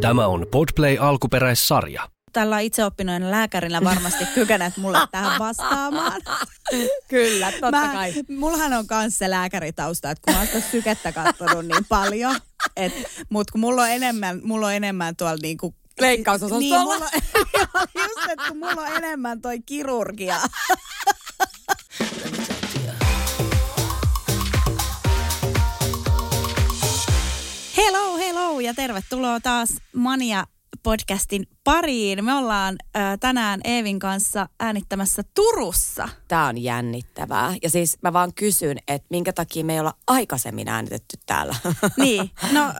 Tämä on Podplay alkuperäissarja. Tällä itseoppinoina lääkärinä varmasti kykenet mulle tähän vastaamaan. Kyllä, totta Mä, kai. mullahan on myös se lääkäritausta, että kun mä oon sitä sykettä katsonut niin paljon, et, mut kun mulla on enemmän, mulla on enemmän tuolla niinku Leikkausosastolla. Niin, mulla, just, että kun mulla on enemmän toi kirurgia. Hello, hello ja tervetuloa taas Mania podcastin pariin. Me ollaan äh, tänään Eevin kanssa äänittämässä Turussa. Tämä on jännittävää. Ja siis mä vaan kysyn, että minkä takia me ei olla aikaisemmin äänitetty täällä. Niin, no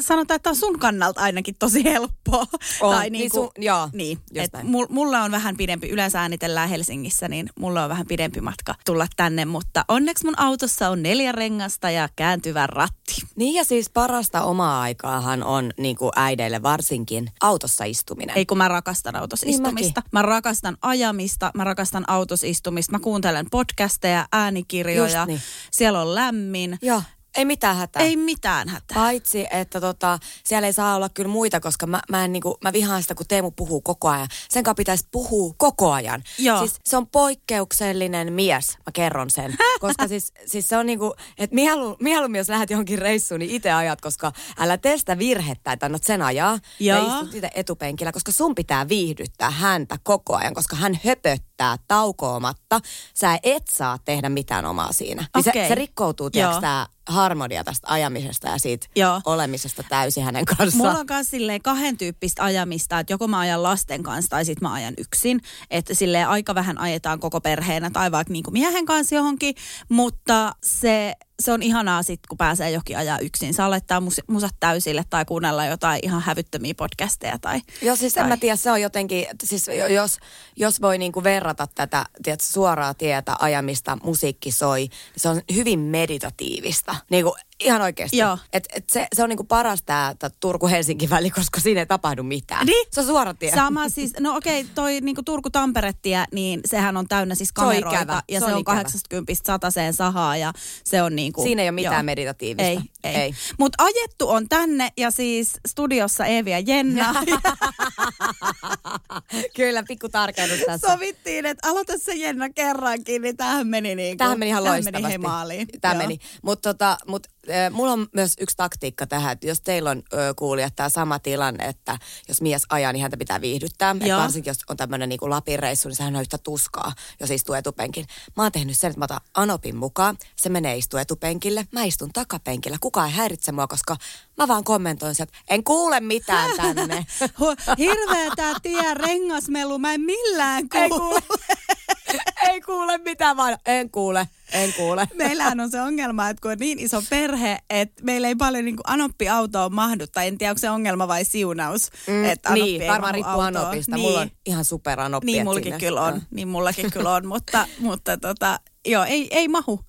sanotaan, että on sun kannalta ainakin tosi helppoa. On. Tai Niin niinku, sun- joo, niin et mulla on vähän pidempi, yleensä äänitellään Helsingissä, niin mulla on vähän pidempi matka tulla tänne, mutta onneksi mun autossa on neljä rengasta ja kääntyvä ratti. niin ja siis parasta omaa aikaahan on niin kuin äideille varsinkin autossa istuminen. Ei kun mä rakastan autossa Niin istumista. Mä rakastan ajamista, mä rakastan autossa istumista. Mä kuuntelen podcasteja, äänikirjoja. Just niin. Siellä on lämmin. Joo, ei mitään hätää. Ei mitään hätää. Paitsi, että tota, siellä ei saa olla kyllä muita, koska mä, mä, en, niinku, mä vihaan sitä, kun Teemu puhuu koko ajan. Sen kanssa pitäisi puhua koko ajan. Joo. Siis se on poikkeuksellinen mies, mä kerron sen. Koska siis, siis se on niinku, että mielu, mieluummin jos lähdet johonkin reissuun, niin itse ajat, koska älä tee sitä virhettä, että annat sen ajaa. Ja Joo. istut itse etupenkillä, koska sun pitää viihdyttää häntä koko ajan, koska hän höpöttää taukoomatta. Sä et saa tehdä mitään omaa siinä. Niin Okei. se, se rikkoutuu, tiedätkö, tää harmonia tästä ajamisesta ja siitä Joo. olemisesta täysin hänen kanssaan. Mulla on myös silleen kahden tyyppistä ajamista, että joko mä ajan lasten kanssa tai sitten mä ajan yksin. Että silleen aika vähän ajetaan koko perheenä tai vaikka niinku miehen kanssa johonkin, mutta se, se on ihanaa sitten, kun pääsee johonkin ajaa yksin. Saa laittaa mus, musat täysille tai kuunnella jotain ihan hävyttömiä podcasteja tai... Joo, siis en tai- mä tiedä, se on jotenkin, siis jo- jos, jos voi niinku verrata tätä tiedät, suoraa tietä ajamista, musiikki soi, niin se on hyvin meditatiivista. Niinku ihan oikeasti. Joo. Et, et se, se on niinku paras tämä Turku-Helsinki väli, koska siinä ei tapahdu mitään. Niin. Se on suora tie. Sama siis, no okei, toi niinku Turku-Tampere-tie, niin sehän on täynnä siis Se on kameroita. ikävä, Ja se se on on ikävä. 80 sataseen sahaa ja se on niinku... Siinä ei ole mitään joo. meditatiivista. Ei, ei. Ei. Mutta ajettu on tänne ja siis studiossa Eevi ja Jenna. Kyllä, pikku tarkennus tässä. Sovittiin, että aloita se Jenna kerrankin, niin tähän meni niin kuin, Tähän meni ihan tähän loistavasti. meni maaliin. Tämä meni. Mutta tota, mut, mulla on myös yksi taktiikka tähän, että jos teillä on ö, kuulijat tämä sama tilanne, että jos mies ajaa, niin häntä pitää viihdyttää. Et varsinkin jos on tämmöinen niinku Lapin-reissu, niin sehän on yhtä tuskaa, jos istuu etupenkin. Mä oon tehnyt sen, että mä otan Anopin mukaan. Se menee istuu etupenkille. Mä istun takapenkillä. Kukaan ei häiritse mua, koska mä vaan kommentoin sieltä, että en kuule mitään tänne. Hirveä tää tie, rengasmelu, mä en millään kuule. Ei kuule. ei kuule mitään, vaan en kuule, en kuule. Meillähän on se ongelma, että kun on niin iso perhe, että meillä ei paljon niin anoppiautoa mahdu, tai en tiedä, onko se ongelma vai siunaus. Mm, että anoppi niin, varmaan riippuu. Anopista. Niin. Mulla on ihan super Anoppi. Niin mullakin kyllä on, niin mullakin kyllä on, mutta, mutta tota, joo, ei, ei mahu.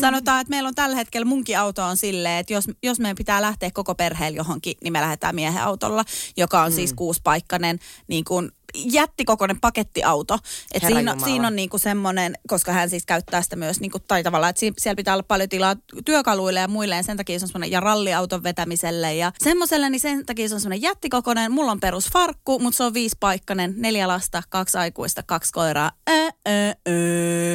Sanotaan, että meillä on tällä hetkellä munkin auto on silleen, että jos, jos meidän pitää lähteä koko perheellä johonkin, niin me lähdetään miehen autolla, joka on siis kuuspaikkainen niin kuin jättikokoinen pakettiauto. Et siinä, Jumala. siinä on niinku semmoinen, koska hän siis käyttää sitä myös niinku, tai tavallaan, että si- siellä pitää olla paljon tilaa työkaluille ja muille, ja sen takia se on semmoinen, ja ralliauton vetämiselle ja semmoiselle, niin sen takia se on semmoinen jättikokoinen. Mulla on perus farkku, mutta se on viisipaikkainen, neljä lasta, kaksi aikuista, kaksi koiraa. Ää, ää, ää.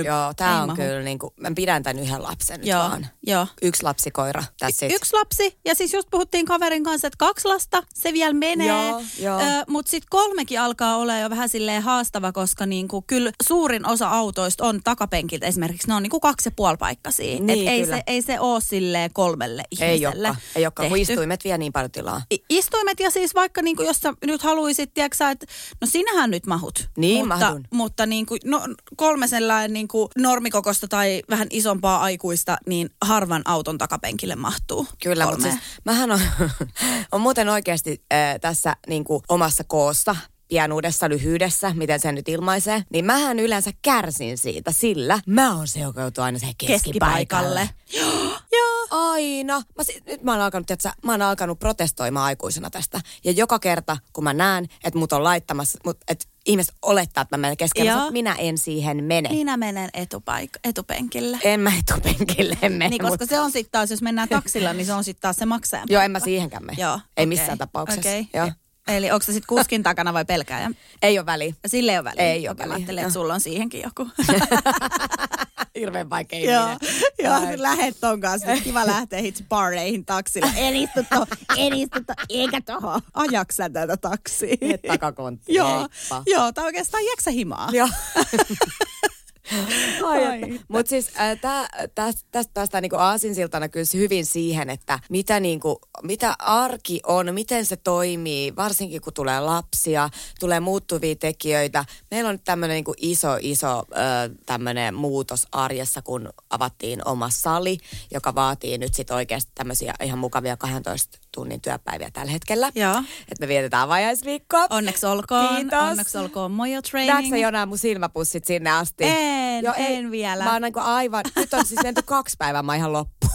Joo, tää Ei on mahu. kyllä niinku, mä pidän tän yhden lapsen nyt Joo, vaan. joo. Yksi lapsikoira, tässä Y- Yksi lapsi, ja siis just puhuttiin kaverin kanssa, että kaksi lasta, se vielä menee. Joo, joo. Mutta sitten kolmekin alkaa olla jo vähän silleen haastava, koska niinku, kyllä suurin osa autoista on takapenkiltä esimerkiksi, ne on niinku kaksi ja puoli paikkasia. Niin, Et ei, se, ei se ole silleen kolmelle Ei ihmiselle olekaan, ei olekaan, kun tehty. istuimet vie niin paljon tilaa. I- Istuimet ja siis vaikka niinku, jos sä nyt haluisit, tiedätkö että no sinähän nyt mahut. Niin, mutta, mahdun. Mutta niinku, no, kolme sellainen niinku normikokosta tai vähän isompaa aikuista, niin harvan auton takapenkille mahtuu. Kyllä, mutta kolmeen. siis mähän on, on muuten oikeasti äh, tässä niinku omassa koossa pienuudessa, lyhyydessä, miten se nyt ilmaisee, niin mähän yleensä kärsin siitä, sillä mä oon se, joka joutuu aina siihen keskipaikalle. keskipaikalle. Joo. Aina. Mä, si- nyt mä oon, alkanut, tiiätkö, mä oon alkanut protestoimaan aikuisena tästä. Ja joka kerta, kun mä näen, että mut on laittamassa, mut, että ihmiset olettaa, että mä menen keskelle, että minä en siihen mene. Minä menen etupaik- etupenkille. En mä etupenkille mene. niin, koska se on sitten taas, jos mennään taksilla, niin se on sitten taas se maksajan Joo, en mä siihenkään mene. Joo, Ei okei, missään tapauksessa. okei. Joo. Eli onko se sitten kuskin takana vai pelkääjä? Ei ole väliä. Sille ei ole väliä. Ei ole väliä. ajattelin, että sulla on siihenkin joku. Hirveän vaikea Joo, ihminen. joo lähet ton kanssa. Kiva lähteä hitsi bareihin taksilla. En istu to, en istu to, eikä toho. Ajaksä tätä taksia? Mene takakonttiin, Joo, heippa. joo, tai oikeastaan jäksä himaa. Joo. Ai, Ai että. Mut siis äh, tää, tästä, tästä päästään niinku aasinsiltana kyllä hyvin siihen, että mitä, niinku, mitä arki on, miten se toimii, varsinkin kun tulee lapsia, tulee muuttuvia tekijöitä. Meillä on nyt tämmöinen niinku iso, iso äh, tämmöinen muutos arjessa, kun avattiin oma sali, joka vaatii nyt sitten oikeasti tämmöisiä ihan mukavia 12 tunnin työpäiviä tällä hetkellä. Joo. Että me vietetään vajaisviikkoa. Onneksi olkoon. Kiitos. Onneksi olkoon Mojo Näetkö Training. sä Jona mun silmäpussit sinne asti? En, en vielä. Mä oon niinku aivan, nyt on siis menty kaksi päivää, mä ihan loppu.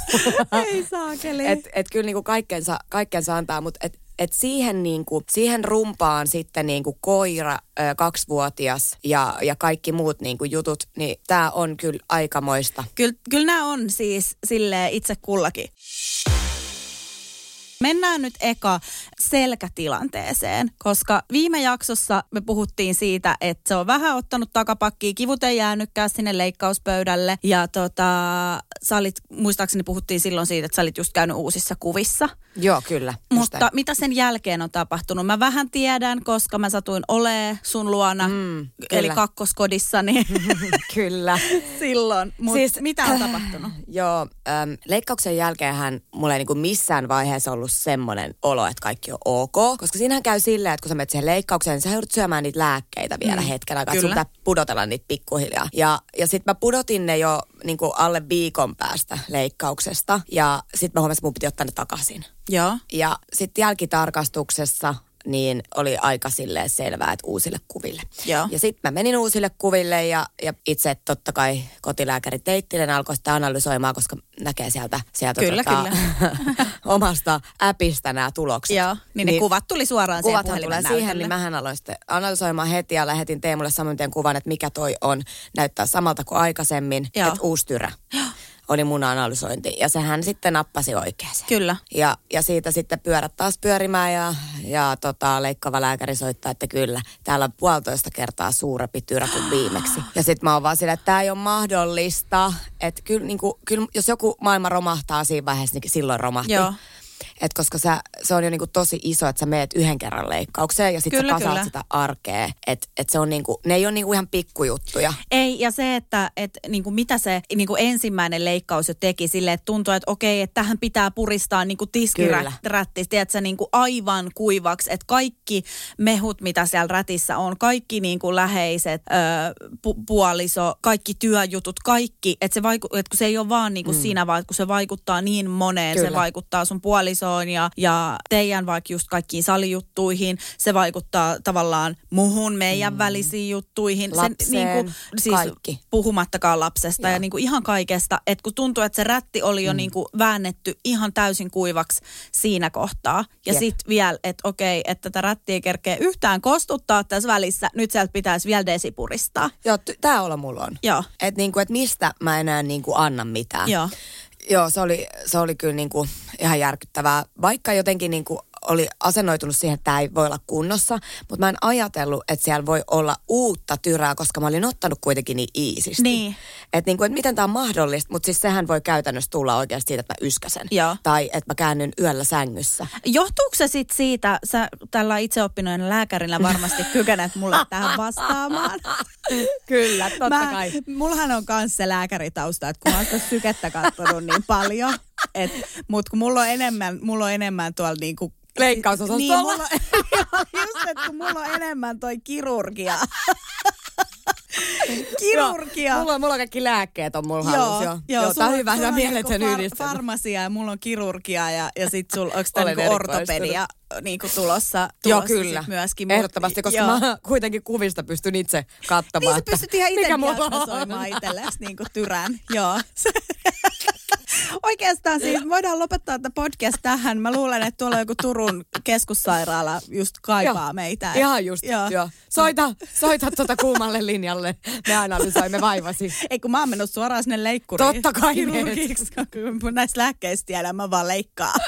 Ei saakeli. et, et kyllä niinku kaikkensa, kaikkensa antaa, mutta et, et siihen, niinku, siihen rumpaan sitten niinku koira, ö, kaksivuotias ja, ja kaikki muut niinku jutut, niin tää on kyllä aikamoista. Kyllä, kyllä nämä on siis sille itse kullakin. Mennään nyt eka selkätilanteeseen, koska viime jaksossa me puhuttiin siitä, että se on vähän ottanut takapakkia, kivut ei jäänytkään sinne leikkauspöydälle. Ja tota, sä olit, muistaakseni puhuttiin silloin siitä, että sä olit just käynyt uusissa kuvissa. Joo, kyllä. Mutta näin. mitä sen jälkeen on tapahtunut? Mä vähän tiedän, koska mä satuin olee sun luona, Mm, eli kyllä. kakkoskodissani kyllä. silloin. Mutta siis, mitä on tapahtunut? Joo, äm, leikkauksen jälkeenhän mulla ei niinku missään vaiheessa ollut semmoinen olo, että kaikki on ok. Koska siinähän käy silleen, että kun sä menet siihen leikkaukseen, niin sä joudut syömään niitä lääkkeitä vielä Mm, hetken aikaa. Sun pitää pudotella niitä pikkuhiljaa. Ja, ja sitten mä pudotin ne jo niinku alle viikon päästä leikkauksesta. Ja sitten mä huomasin, että mun piti ottaa ne takaisin. Joo. Ja sitten jälkitarkastuksessa niin oli aika silleen selvää, että uusille kuville. Joo. Ja sitten mä menin uusille kuville ja, ja itse totta kai kotilääkäri Teittinen alkoi sitä analysoimaan, koska näkee sieltä, sieltä Kyllä, tota, omasta appista nämä tulokset. Joo, niin, ne kuvat tuli suoraan siihen Kuvathan puhelimen tulee siihen, niin mähän aloin sitten analysoimaan heti ja lähetin Teemulle saman kuvan, että mikä toi on. Näyttää samalta kuin aikaisemmin, Joo. että uusi tyrä oli mun analysointi. Ja sehän sitten nappasi oikeeseen. Kyllä. Ja, ja siitä sitten pyörät taas pyörimään ja, ja tota, leikkaava lääkäri soittaa, että kyllä, täällä on puolitoista kertaa suurempi tyrä kuin viimeksi. Ja sitten mä oon vaan sillä, että tämä ei ole mahdollista. Että kyllä, niin kuin, kyllä jos joku maailma romahtaa siinä vaiheessa, niin silloin romahti. Joo. Et koska sä, se on jo niinku tosi iso, että sä meet yhden kerran leikkaukseen ja sitten sä kasaat kyllä. sitä arkea. Että et se on niinku, ne ei ole niinku ihan pikkujuttuja. Ei, ja se, että et, niinku, mitä se niinku, ensimmäinen leikkaus jo teki sille, että tuntuu, että okei, että tähän pitää puristaa niinku, tiskirätti, tiedätkö, niinku, aivan kuivaksi, että kaikki mehut, mitä siellä rätissä on, kaikki niinku, läheiset, ö, pu- puoliso, kaikki työjutut, kaikki, että se, vaiku, et kun se ei ole vaan niinku, mm. sinä, vaan kun se vaikuttaa niin moneen, se Kyllä. vaikuttaa sun puolisoon ja, ja teidän vaikka just kaikkiin salijuttuihin, se vaikuttaa tavallaan muhun, meidän mm. välisiin juttuihin. Lapseen, se, niinku, siis kaikki. puhumattakaan lapsesta ja, Joo. ja niinku ihan kaikesta, että kun tuntuu, että se rätti oli jo mm. niinku väännetty ihan täysin kuivaksi siinä kohtaa. Ja sitten vielä, että okei, että tätä rättiä ei kerkeä yhtään kostuttaa tässä välissä, nyt sieltä pitäisi vielä desipuristaa. Joo, t- tää olo mulla on. Joo. Että niinku, et mistä mä enää niinku anna mitään. Joo. Joo, se oli, se oli kyllä niinku ihan järkyttävää. Vaikka jotenkin niinku oli asennoitunut siihen, että tämä ei voi olla kunnossa, mutta mä en ajatellut, että siellä voi olla uutta tyrää, koska mä olin ottanut kuitenkin niin iisisti. Niin. Että niinku, et miten tämä on mahdollista, mutta siis sehän voi käytännössä tulla oikeasti siitä, että mä yskäsen. Joo. Tai että mä käännyn yöllä sängyssä. Johtuuko se sitten siitä, sä tällä itseoppinoina lääkärinä varmasti kykenet mulle tähän vastaamaan? Kyllä, totta Mä, mullahan on myös se lääkäritausta, että kun mä oon sykettä katsonut niin paljon, mutta kun mulla on enemmän, mulla on enemmän tuolla niinku... Leikkausosastolla. Niin, mulla, joo, just, että kun mulla on enemmän toi kirurgia. kirurgia. Mulla, on- mulla on kaikki lääkkeet on mulla hallussa. Joo, joo, joo tää on hyvä, hyvä mieletön niinku yhdistelmä. farmasia ja mulla on kirurgia ja, ja sit sulla, onko tää niinku ortopedia niinku tulossa, tulossa Joo, kyllä. myöskin. Ehdottomasti, koska joo. mä kuitenkin kuvista pystyn itse katsomaan. Niin sä pystyt ihan itse diagnosoimaan itsellesi niin kuin tyrän. Joo. Oikeastaan siis voidaan lopettaa tämä podcast tähän. Mä luulen, että tuolla joku Turun keskussairaala just kaipaa meitä. Ihan just, joo. joo. Soita, soita tuota kuumalle linjalle. Me analysoimme vaivasi. Ei kun mä oon mennyt suoraan sinne leikkuriin. Totta kai Kirurgiksi, kun näistä lääkkeistä tiedän, mä vaan leikkaan.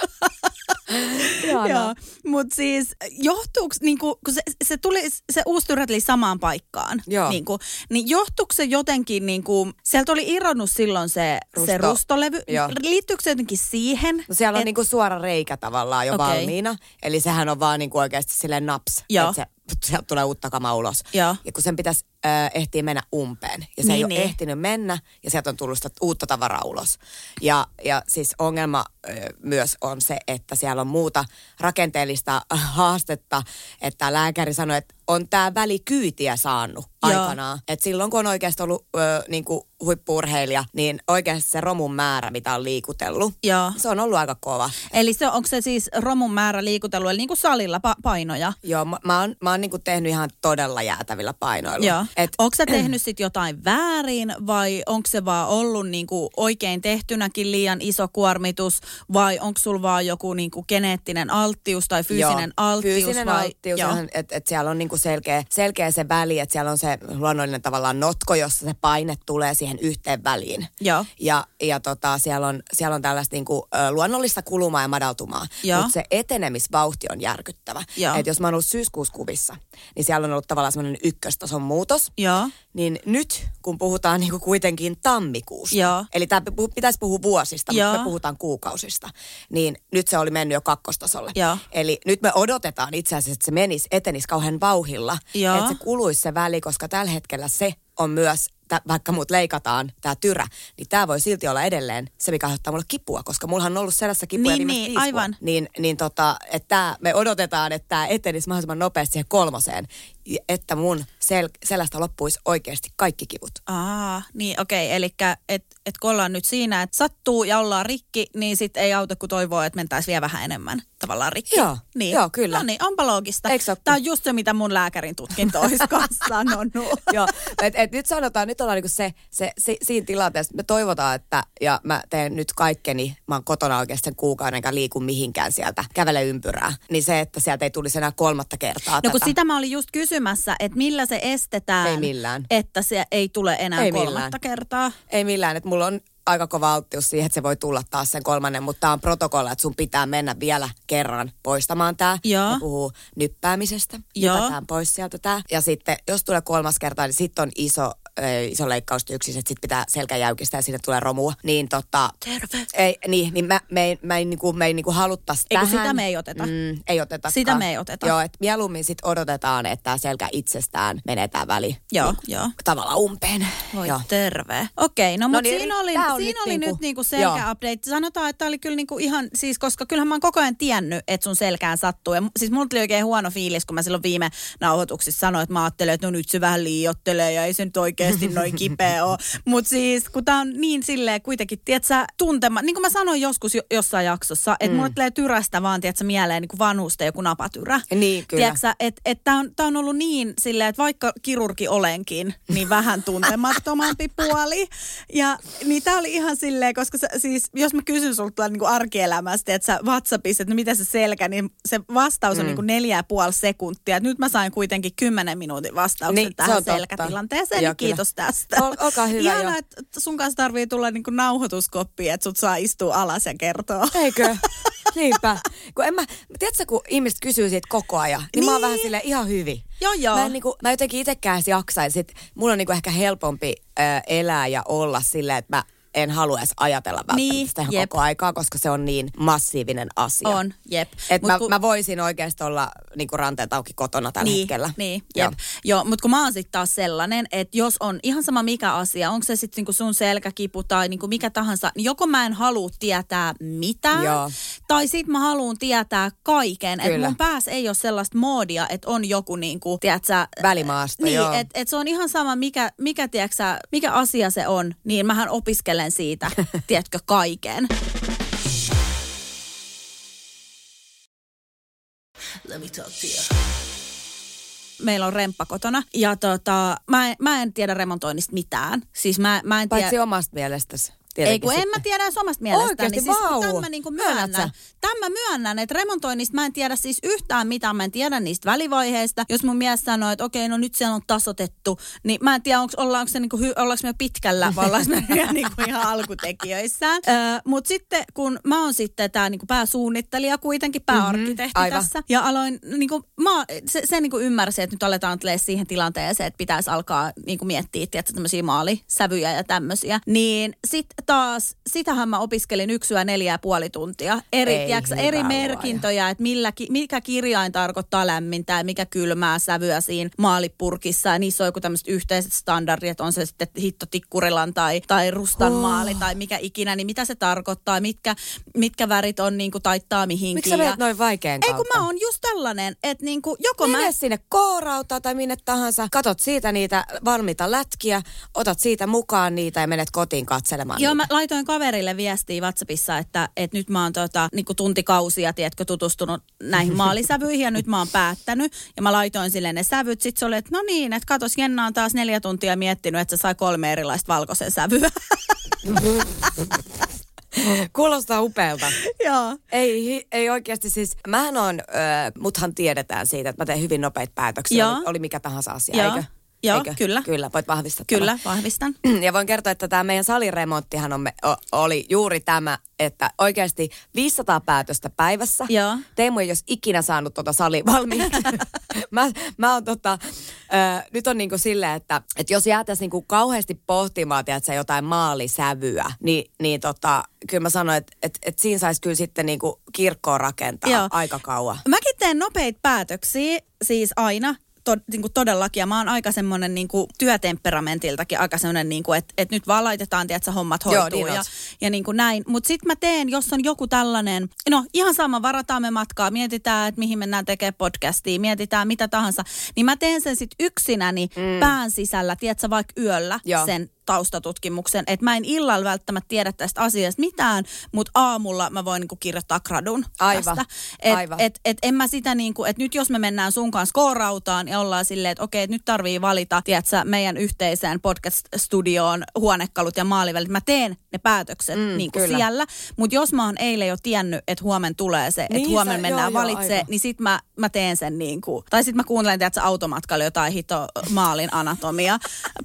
Joo, mutta siis johtuuko, niinku, kun se, se tuli, se uusi tyrä tuli samaan paikkaan, Joo. Niinku, niin johtuuko se jotenkin, niinku, sieltä oli irronnut silloin se, Rusto. se Rusto. rustolevy, Joo. liittyykö se jotenkin siihen? No siellä on et- niinku suora reikä tavallaan jo Okei. valmiina. Eli sehän on vaan niinku oikeasti silleen naps, että se, sieltä tulee uutta kamaa ulos. Joo. Ja kun sen pitäisi äh, ehtiä mennä umpeen. Ja se Niin, ei ole niin. ehtinyt mennä ja sieltä on tullut sitä uutta tavaraa ulos. Ja, ja siis ongelma äh, myös on se, että siellä on muuta rakenteellista haastetta. Että lääkäri sanoi, että on tämä väli kyytiä saanut Joo. aikanaan. Että silloin kun on oikeasti ollut äh, niinku huippuurheilija, niin oikeasti se romun määrä, mitä on liikutellut, Joo. se on ollut aika kova. Eli se, onko se siis romun määrä liikutellut, eli niin kuin salilla pa- painoja? Joo, mä, mä oon, mä oon niinku tehnyt ihan todella jäätävillä painoilla. Joo. Et, Onko sä tehnyt sit jotain väärin vai onko se vaan ollut niinku oikein tehtynäkin liian iso kuormitus vai onko sulla vaan joku niinku geneettinen alttius tai fyysinen Joo, alttius? Fyysinen vai? alttius, Joo. että et siellä on niinku selkeä, selkeä se väli, että siellä on se luonnollinen tavallaan notko, jossa se paine tulee siihen yhteen väliin. Joo. Ja, ja tota, siellä, on, siellä on tällaista niinku, luonnollista kulumaa ja madaltumaa. Mutta se etenemisvauhti on järkyttävä. Joo. Et jos mä oon ollut syyskuussa kuvissa, niin siellä on ollut tavallaan semmoinen ykköstason muutos. Joo. Niin nyt, kun puhutaan niinku kuitenkin tammikuusta, Joo. eli tämä pitäisi puhua vuosista, Joo. mutta me puhutaan kuukausista, niin nyt se oli mennyt jo kakkostasolle. Joo. Eli nyt me odotetaan itse asiassa, että se menisi, etenisi kauhean vauhilla, Joo. että se kuluisi se väli, koska tällä hetkellä se on myös, tä, vaikka mut leikataan tämä tyrä, niin tämä voi silti olla edelleen se, mikä aiheuttaa mulle kipua, koska mullahan on ollut sellaista kipua Niin, niin, aivan. vuotta. Niin, niin tota, että me odotetaan, että tämä etenisi mahdollisimman nopeasti siihen kolmoseen, että mun sel, selästä loppuisi oikeasti kaikki kivut. Aa, niin okei, eli et, et kun ollaan nyt siinä, että sattuu ja ollaan rikki, niin sitten ei auta kun toivoo, että mentäisiin vielä vähän enemmän tavallaan rikki. Joo, niin. joo, kyllä. No niin, onpa loogista. Eikö Tämä on just se, mitä mun lääkärin tutkinto olisi kanssa sanonut. Joo, et, et nyt sanotaan, nyt ollaan niinku se, se, se, siinä tilanteessa, me toivotaan, että, ja mä teen nyt kaikkeni, mä oon kotona oikeasti sen kuukauden, enkä liiku mihinkään sieltä, kävele ympyrää, niin se, että sieltä ei tulisi enää kolmatta kertaa No kun tätä. sitä mä olin just kysymässä, että millä se estetään, Ei millään. että se ei tule enää Ei kolmatta millään. kertaa. Ei millään, että mulla on aika kova alttius siihen, että se voi tulla taas sen kolmannen, mutta tämä on protokolla, että sun pitää mennä vielä kerran poistamaan tämä. Joo. Ne puhuu nyppäämisestä, Joo. nypätään pois sieltä tämä. Ja sitten, jos tulee kolmas kerta, niin sitten on iso, ö, iso leikkaustyyksis, että sitten pitää selkä jäykistää ja sinne tulee romua. Niin tota, Terve. ei, niin, niin mä, me ei, mä ei, niinku, me ei niinku haluttaisi tähän. sitä me ei oteta. Mm, ei oteta. Sitä me ei oteta. Joo, että mieluummin sitten odotetaan, että selkä itsestään menee tämä väli. Joo, niinku joo. Tavallaan umpeen. Voi Joo. terve. Okei, no, mutta niin, siinä oli, siinä nyt oli niinku- nyt niinku selkä-update. Sanotaan, että oli kyllä niinku ihan, siis koska kyllähän mä oon koko ajan tiennyt, että sun selkään sattuu. Ja siis mulla tuli oikein huono fiilis, kun mä silloin viime nauhoituksissa sanoin, että mä ajattelin, että no nyt se vähän liiottelee ja ei se nyt oikeasti noin kipeä ole. Mutta siis kun tää on niin silleen kuitenkin, tiedätkö, tuntema, niin kuin mä sanoin joskus jo, jossain jaksossa, että mm. mulle tulee tyrästä vaan, tiedätkö, mieleen niin kuin vanhusten joku napatyrä. Niin, kyllä. Tiedätkö, että et tämä on, tää on ollut niin silleen, että vaikka kirurgi olenkin, niin vähän tuntemattomampi puoli. Ja niin tämä oli ihan silleen, koska sä, siis, jos mä kysyn sulta niin arkielämästä, että sä WhatsAppissa, että no mitä se selkä, niin se vastaus on mm. niin kuin neljä ja puoli sekuntia. Et nyt mä sain kuitenkin kymmenen minuutin vastauksen Niin, se tähän totta. selkätilanteeseen, Joo, niin kiitos tästä. Ol- olkaa hyvä, Ihanaa, joo. että sun kanssa tarvii tulla niin kuin nauhoituskoppiin, että sut saa istua alas ja kertoa. Eikö? Niinpä. Kun en mä, tiedätkö, kun ihmiset kysyy siitä koko ajan, niin, niin. mä oon Niin. vähän silleen ihan hyvin. Joo, joo. Mä, en, niinku, mä jotenkin itsekään jaksain. Sit mulla on niinku ehkä helpompi ö, elää ja olla silleen, että mä en halua edes ajatella välttämättä Niin, sitä jep. koko aikaa, koska se on niin massiivinen asia. On, jep. Et Mut mä, kun- mä voisin oikeasti olla niinku ranteet auki kotona tällä niin, hetkellä. Niin, Joo. jep. Joo, mutta kun mä oon sitten taas sellainen, että jos on ihan sama mikä asia, onko se sitten niinku sun selkäkipu tai niinku mikä tahansa, niin joko mä en halua tietää mitään, Joo. tai sitten mä haluan tietää kaiken. Että mun pääs ei ole sellaista moodia, että on joku niinku, tiedätkö, Välimaasta, Niin, joo. että et se on ihan sama mikä, mikä, tiedätkö, mikä asia se on, niin mähän opiskelen siitä, tiedätkö, kaiken. Let me talk to you. meillä on remppa kotona. Ja tota, mä, en, mä en tiedä remontoinnista mitään. Siis mä, mä en tiedä... Paitsi omasta mielestäsi. Ei kun en sitten. mä tiedä edes omasta mielestäni. Oikeesti, siis, vau. Tämän mä niinku Myönnät myönnän. Tämän mä myönnän, että remontoinnista mä en tiedä siis yhtään mitään. Mä en tiedä niistä välivaiheista. Jos mun mies sanoo, että okei, no nyt se on tasotettu, niin mä en tiedä, onko, ollaanko, se niinku, hy- ollaanko me pitkällä vai ollaanko me vielä niinku ihan alkutekijöissään. Öö, Mutta sitten kun mä oon sitten tämä niinku pääsuunnittelija kuitenkin, pääarkkitehti Mhm, aivan. tässä. Ja aloin, niinku, mä, se, se niinku ymmärsi, että nyt aletaan tulee siihen tilanteeseen, että pitäisi alkaa niinku miettiä, tiedätkö, tämmöisiä maalisävyjä ja tämmöisiä. Niin sitten taas, sitähän mä opiskelin yksyä neljä ja puoli tuntia. Eri, Ei hyvä eri merkintöjä, että millä, mikä kirjain tarkoittaa lämmintä ja mikä kylmää sävyä siinä maalipurkissa. Ja niissä on joku tämmöiset yhteiset standardit, että on se sitten hitto tikkurilan tai, tai rustan Oh. maali tai mikä ikinä, niin mitä se tarkoittaa, mitkä, mitkä värit on niinku taittaa mihinkin. Miksi sä ja- noin vaikean Ei kautta? kun mä oon just tällainen, että niinku joko mä... Mene sinne koorauta tai minne tahansa, katot siitä niitä valmiita lätkiä, otat siitä mukaan niitä ja menet kotiin katselemaan Joo, niitä. mä laitoin kaverille viestiä WhatsAppissa, että, että nyt mä oon tota, niinku tuntikausia, tiedätkö, tutustunut näihin maalisävyihin ja nyt mä oon päättänyt. Ja mä laitoin sille ne sävyt. Sitten se oli, että no niin, että katos, Jenna on taas neljä tuntia miettinyt, että se sai kolme erilaista valkoisen sävyä. Kuulostaa upealta. Joo. Ei, ei oikeasti siis, mähän on, ö, muthan tiedetään siitä, että mä teen hyvin nopeita päätöksiä, Joo. oli, oli mikä tahansa asia, Joo. eikö? Joo, eikö? kyllä. Kyllä, voit vahvistaa tämän. Kyllä, vahvistan. Ja voin kertoa, että tämä meidän saliremonttihan on me, o, oli juuri tämä, että oikeasti 500 päätöstä päivässä. Joo. Teemu ei olisi ikinä saanut tuota salia valmiiksi. mä, mä oon tota, ö, nyt on niinku silleen, että, että jos jäätäisiin niinku kauheasti pohtimaan, tiedätkö, jotain maalisävyä, niin, niin tota, kyllä mä sanoin, että, että, että siinä saisi kyllä sitten niinku kirkkoa rakentaa Joo. aika kauan. Mäkin teen nopeita päätöksiä, siis aina. To, niin kuin todellakin, ja mä oon aika semmoinen niin kuin työtemperamentiltakin aika semmoinen, niin kuin, että, että nyt vaan laitetaan, tiedätkö, hommat Joo, hoituu niin ja, ja niin kuin näin. Mutta sitten mä teen, jos on joku tällainen, no ihan sama, varataan me matkaa, mietitään, että mihin mennään tekemään podcastia, mietitään mitä tahansa, niin mä teen sen sitten yksinäni mm. pään sisällä, tiedätkö, vaikka yöllä Joo. sen taustatutkimuksen, että mä en illalla välttämättä tiedä tästä asiasta mitään, mutta aamulla mä voin niinku kirjoittaa gradun Aivan, tästä. Et, aivan. Et, et en mä sitä niinku, että nyt jos me mennään sun kanssa koorautaan ja ollaan silleen, että okei, että nyt tarvii valita, tiedätkö, meidän yhteiseen podcast-studioon huonekalut ja maalivälit. Mä teen ne päätökset Mm, niinku kyllä. siellä, mutta jos mä oon eilen jo tiennyt, että huomen tulee se, että Niin huomenna sä- mennään joo, joo, valitsee, aivan. niin sit mä, mä teen sen niinku, tai sit mä kuuntelen, tiedätkö, automatkalla jotain hito maalin anatomia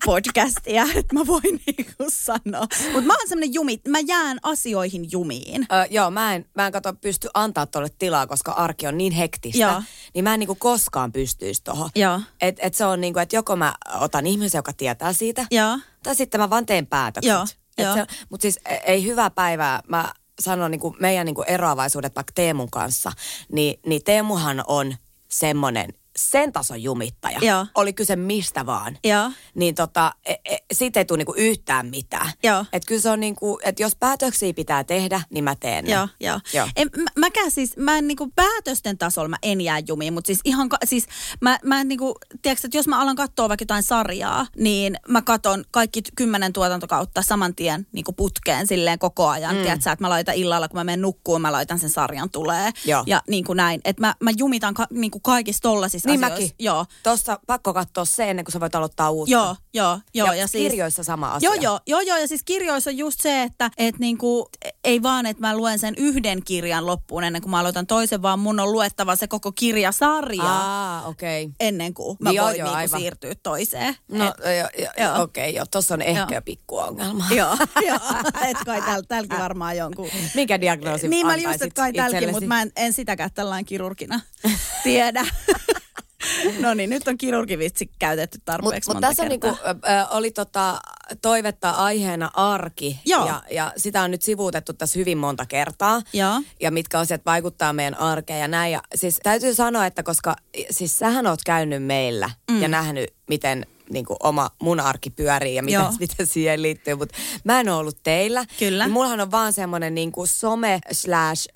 podcastia, että mä voin niinku sanoa. Mutta mä oon semmonen jumi, mä jään asioihin jumiin. Ö, joo, mä en, mä en kato pysty antaa tuolle tilaa, koska arki on niin hektistä. Joo. Niin mä en niinku koskaan pystyisi tohon. Joo. Et, et se on niinku, että joko mä otan ihmisen, joka tietää siitä, Joo. tai sitten mä vaan teen päätökset. Joo, joo. Mutta siis e- ei hyvää päivää. Mä sanon niinku meidän niinku eroavaisuudet vaikka Teemun kanssa, niin, niin Teemuhan on semmonen sen tason jumittaja. Joo. Oli kyse mistä vaan. Joo. Niin tota, e, e, siitä ei tule niinku yhtään mitään. Joo. Et kyllä se on niinku, että jos päätöksiä pitää tehdä, niin mä teen ne. Joo, joo. Joo. En, mä, mäkään siis, mä en niinku päätösten tasolla mä en jää jumiin, mutta siis ihan, ka- siis mä, mä en niinku, tiedätkö, että jos mä alan katsoa vaikka jotain sarjaa, niin mä katon kaikki kymmenen tuotantokautta saman tien niinku putkeen silleen koko ajan, mm. tiedätkö, että mä laitan illalla, kun mä menen nukkuun, mä laitan sen sarjan tulee. Joo. Ja niin kuin näin, että mä, mä jumitan ka, niinku kaikissa tollasissa Niin asioissa. mäkin. Joo. Tuossa pakko katsoa se ennen kuin sä voit aloittaa uutta. Joo, joo, joo. Ja, Ja, siis, kirjoissa sama asia. Joo, joo, joo, joo, ja siis kirjoissa on just se, että et niinku, ei vaan, että mä luen sen yhden kirjan loppuun ennen kuin mä aloitan toisen, vaan mun on luettava se koko kirjasarja Aa, okei. Okay. ennen kuin mä Joo, voin joo, niinku aivan. siirtyä toiseen. No, Et- jo, jo, joo. okei, okay, joo. Tuossa on ehkä Joo. pikku ongelma. Joo, joo. Et kai täl, tälläkin varmaan jonkun. Mikä diagnoosi Niin mä just, että kai tälläkin, mutta mä en, en sitäkään tällainen kirurgina tiedä. no niin, nyt on kirurgivitsi käytetty Mutta tarpeeksi mut monta tässä on kertaa. niinku, ö, oli tota, toivetta aiheena arki. Joo. Ja, ja sitä on nyt sivuutettu tässä hyvin monta kertaa. Joo. Ja mitkä asiat vaikuttaa meidän arkeen ja näin. Ja siis täytyy sanoa, että koska siis sähän oot käynyt meillä mm. ja nähnyt, miten niin kuin oma mun arki pyörii ja Joo. miten siihen liittyy, mutta mä en ole ollut teillä. Kyllä. Niin mullahan on vaan semmoinen niin kuin some slash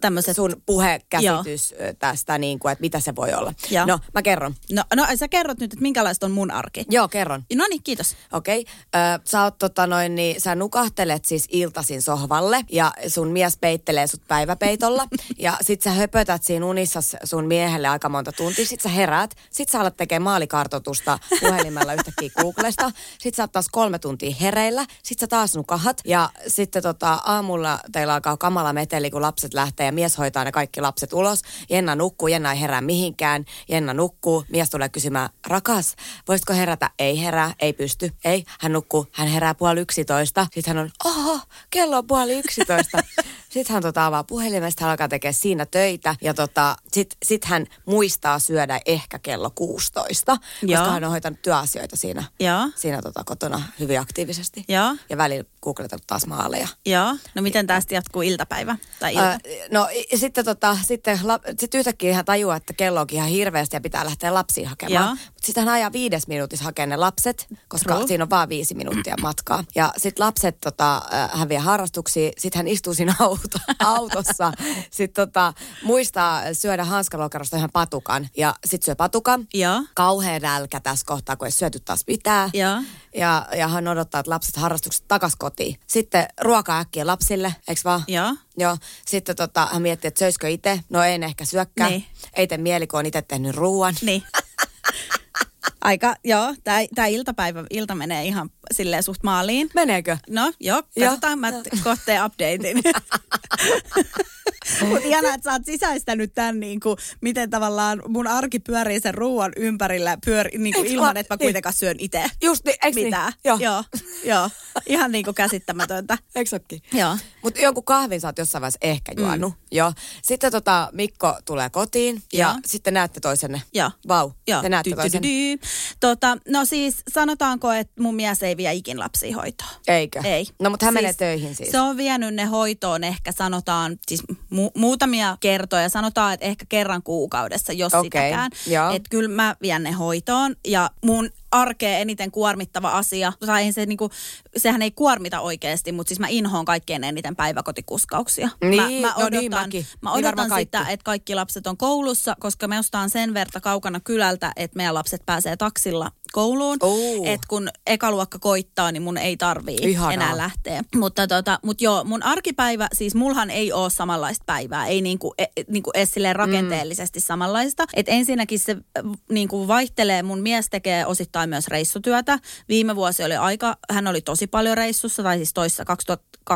Tämmöset- sun puhekäsitys ö, tästä, niin kuin, että mitä se voi olla. Joo. No, mä kerron. No, no sä kerrot nyt, että minkälaista on mun arki. Joo, kerron. No niin, kiitos. Okei. Okay. Sä oot tota noin, niin sä nukahtelet siis iltasin sohvalle ja sun mies peittelee sut päiväpeitolla. ja sit sä höpötät siinä unissa sun miehelle aika monta tuntia. Sit sä heräät. Sit sä alat tekee maalikartoitusta puhelimella yhtäkkiä Googlesta. Sitten sä oot taas kolme tuntia hereillä. Sitten sä taas nukahat. Ja sitten tota, aamulla teillä alkaa kamala meteli, kun lapset lähtee ja mies hoitaa ne kaikki lapset ulos. Jenna nukkuu, Jenna ei herää mihinkään. Jenna nukkuu, mies tulee kysymään, rakas, voisitko herätä? Ei herää, ei pysty, ei. Hän nukkuu, hän herää puoli yksitoista. Sitten hän on, oho, kello on puoli yksitoista. Sitten hän tota avaa puhelimesta, hän alkaa tekemään siinä töitä ja tota, sitten sit hän muistaa syödä ehkä kello 16, Joo. koska hän on hoitanut työasioita siinä, Joo. siinä tota, kotona hyvin aktiivisesti. Joo. Ja välillä googletellut taas maaleja. Joo. No miten tästä jatkuu iltapäivä? Tai ilta? Ää, no i- sitten, tota, sitten, la, sitten yhtäkkiä hän tajuaa, että kello onkin ihan hirveästi ja pitää lähteä lapsia hakemaan. Mutta sitten hän ajaa viides minuutissa hakee ne lapset, koska True. siinä on vaan viisi minuuttia matkaa. Ja sitten lapset tota, hän vie harrastuksia, sitten hän istuu siinä auto, autossa. Sitten tota, muistaa syödä hanskalokerosta ihan patukan ja sitten syö patukan. Joo. Kauhea nälkä tässä kohtaa, kun ei syöty taas mitään. Joo. Ja, ja hän odottaa, että lapset harrastukset takas kotiin. Sitten ruoka äkkiä lapsille, eikö vaan? Joo. Joo. Sitten tota, hän miettii, että söisikö itse. No en ehkä syökkää. Niin. Ei tee mieli, kun on itse tehnyt ruoan. Niin. Aika, joo, tämä iltapäivä, ilta menee ihan silleen suht maaliin. Meneekö? No, joo, Joo. katsotaan, mä kohteen updatein. Mutta ihanaa, että sä oot sisäistänyt tämän, niin kuin, miten tavallaan mun arki pyörii sen ruoan ympärillä pyöri, niin kuin ilman, että mä niin. kuitenkaan syön itse Just niin, eikö mitään. Niin? Joo. joo, joo. Ihan niin kuin käsittämätöntä. Eikö? Joo. Mutta jonkun kahvin sä oot jossain vaiheessa ehkä juonut. Mm. Joo. Sitten tota, Mikko tulee kotiin ja Joo. sitten näette toisenne. Joo. Vau. Joo. Te näette toisenne. Tota, no siis sanotaanko, että mun mies ei vie ikin lapsia hoitoon. Eikö? Ei. No mutta hän menee töihin siis. Se on vienyt ne hoitoon ehkä sanotaan, siis mu- muutamia kertoja, sanotaan, että ehkä kerran kuukaudessa, jos Okei, sitäkään. Että kyllä mä vien ne hoitoon ja mun arkea eniten kuormittava asia, tai se niinku, sehän ei kuormita oikeasti, mutta siis mä inhoon kaikkein eniten päiväkotikuskauksia. Niin, mä, mä no odotan, niin mäkin. mä Niin odotan varmaan sitä, että kaikki lapset on koulussa, koska me ostaan sen verta kaukana kylältä, että meidän lapset pääsee taksilla kouluun. Että kun ekaluokka koittaa, niin mun ei tarvii Ihanaa. enää lähteä. Mutta tota, mut joo, mun arkipäivä, siis mulhan ei ole samanlaista päivää, ei niinku, e, niinku edes silleen rakenteellisesti mm. samanlaista. Et ensinnäkin se niinku vaihtelee, mun mies tekee osittain myös reissutyötä. Viime vuosi oli aika, hän oli tosi paljon reissussa, tai siis toissa 2022-2023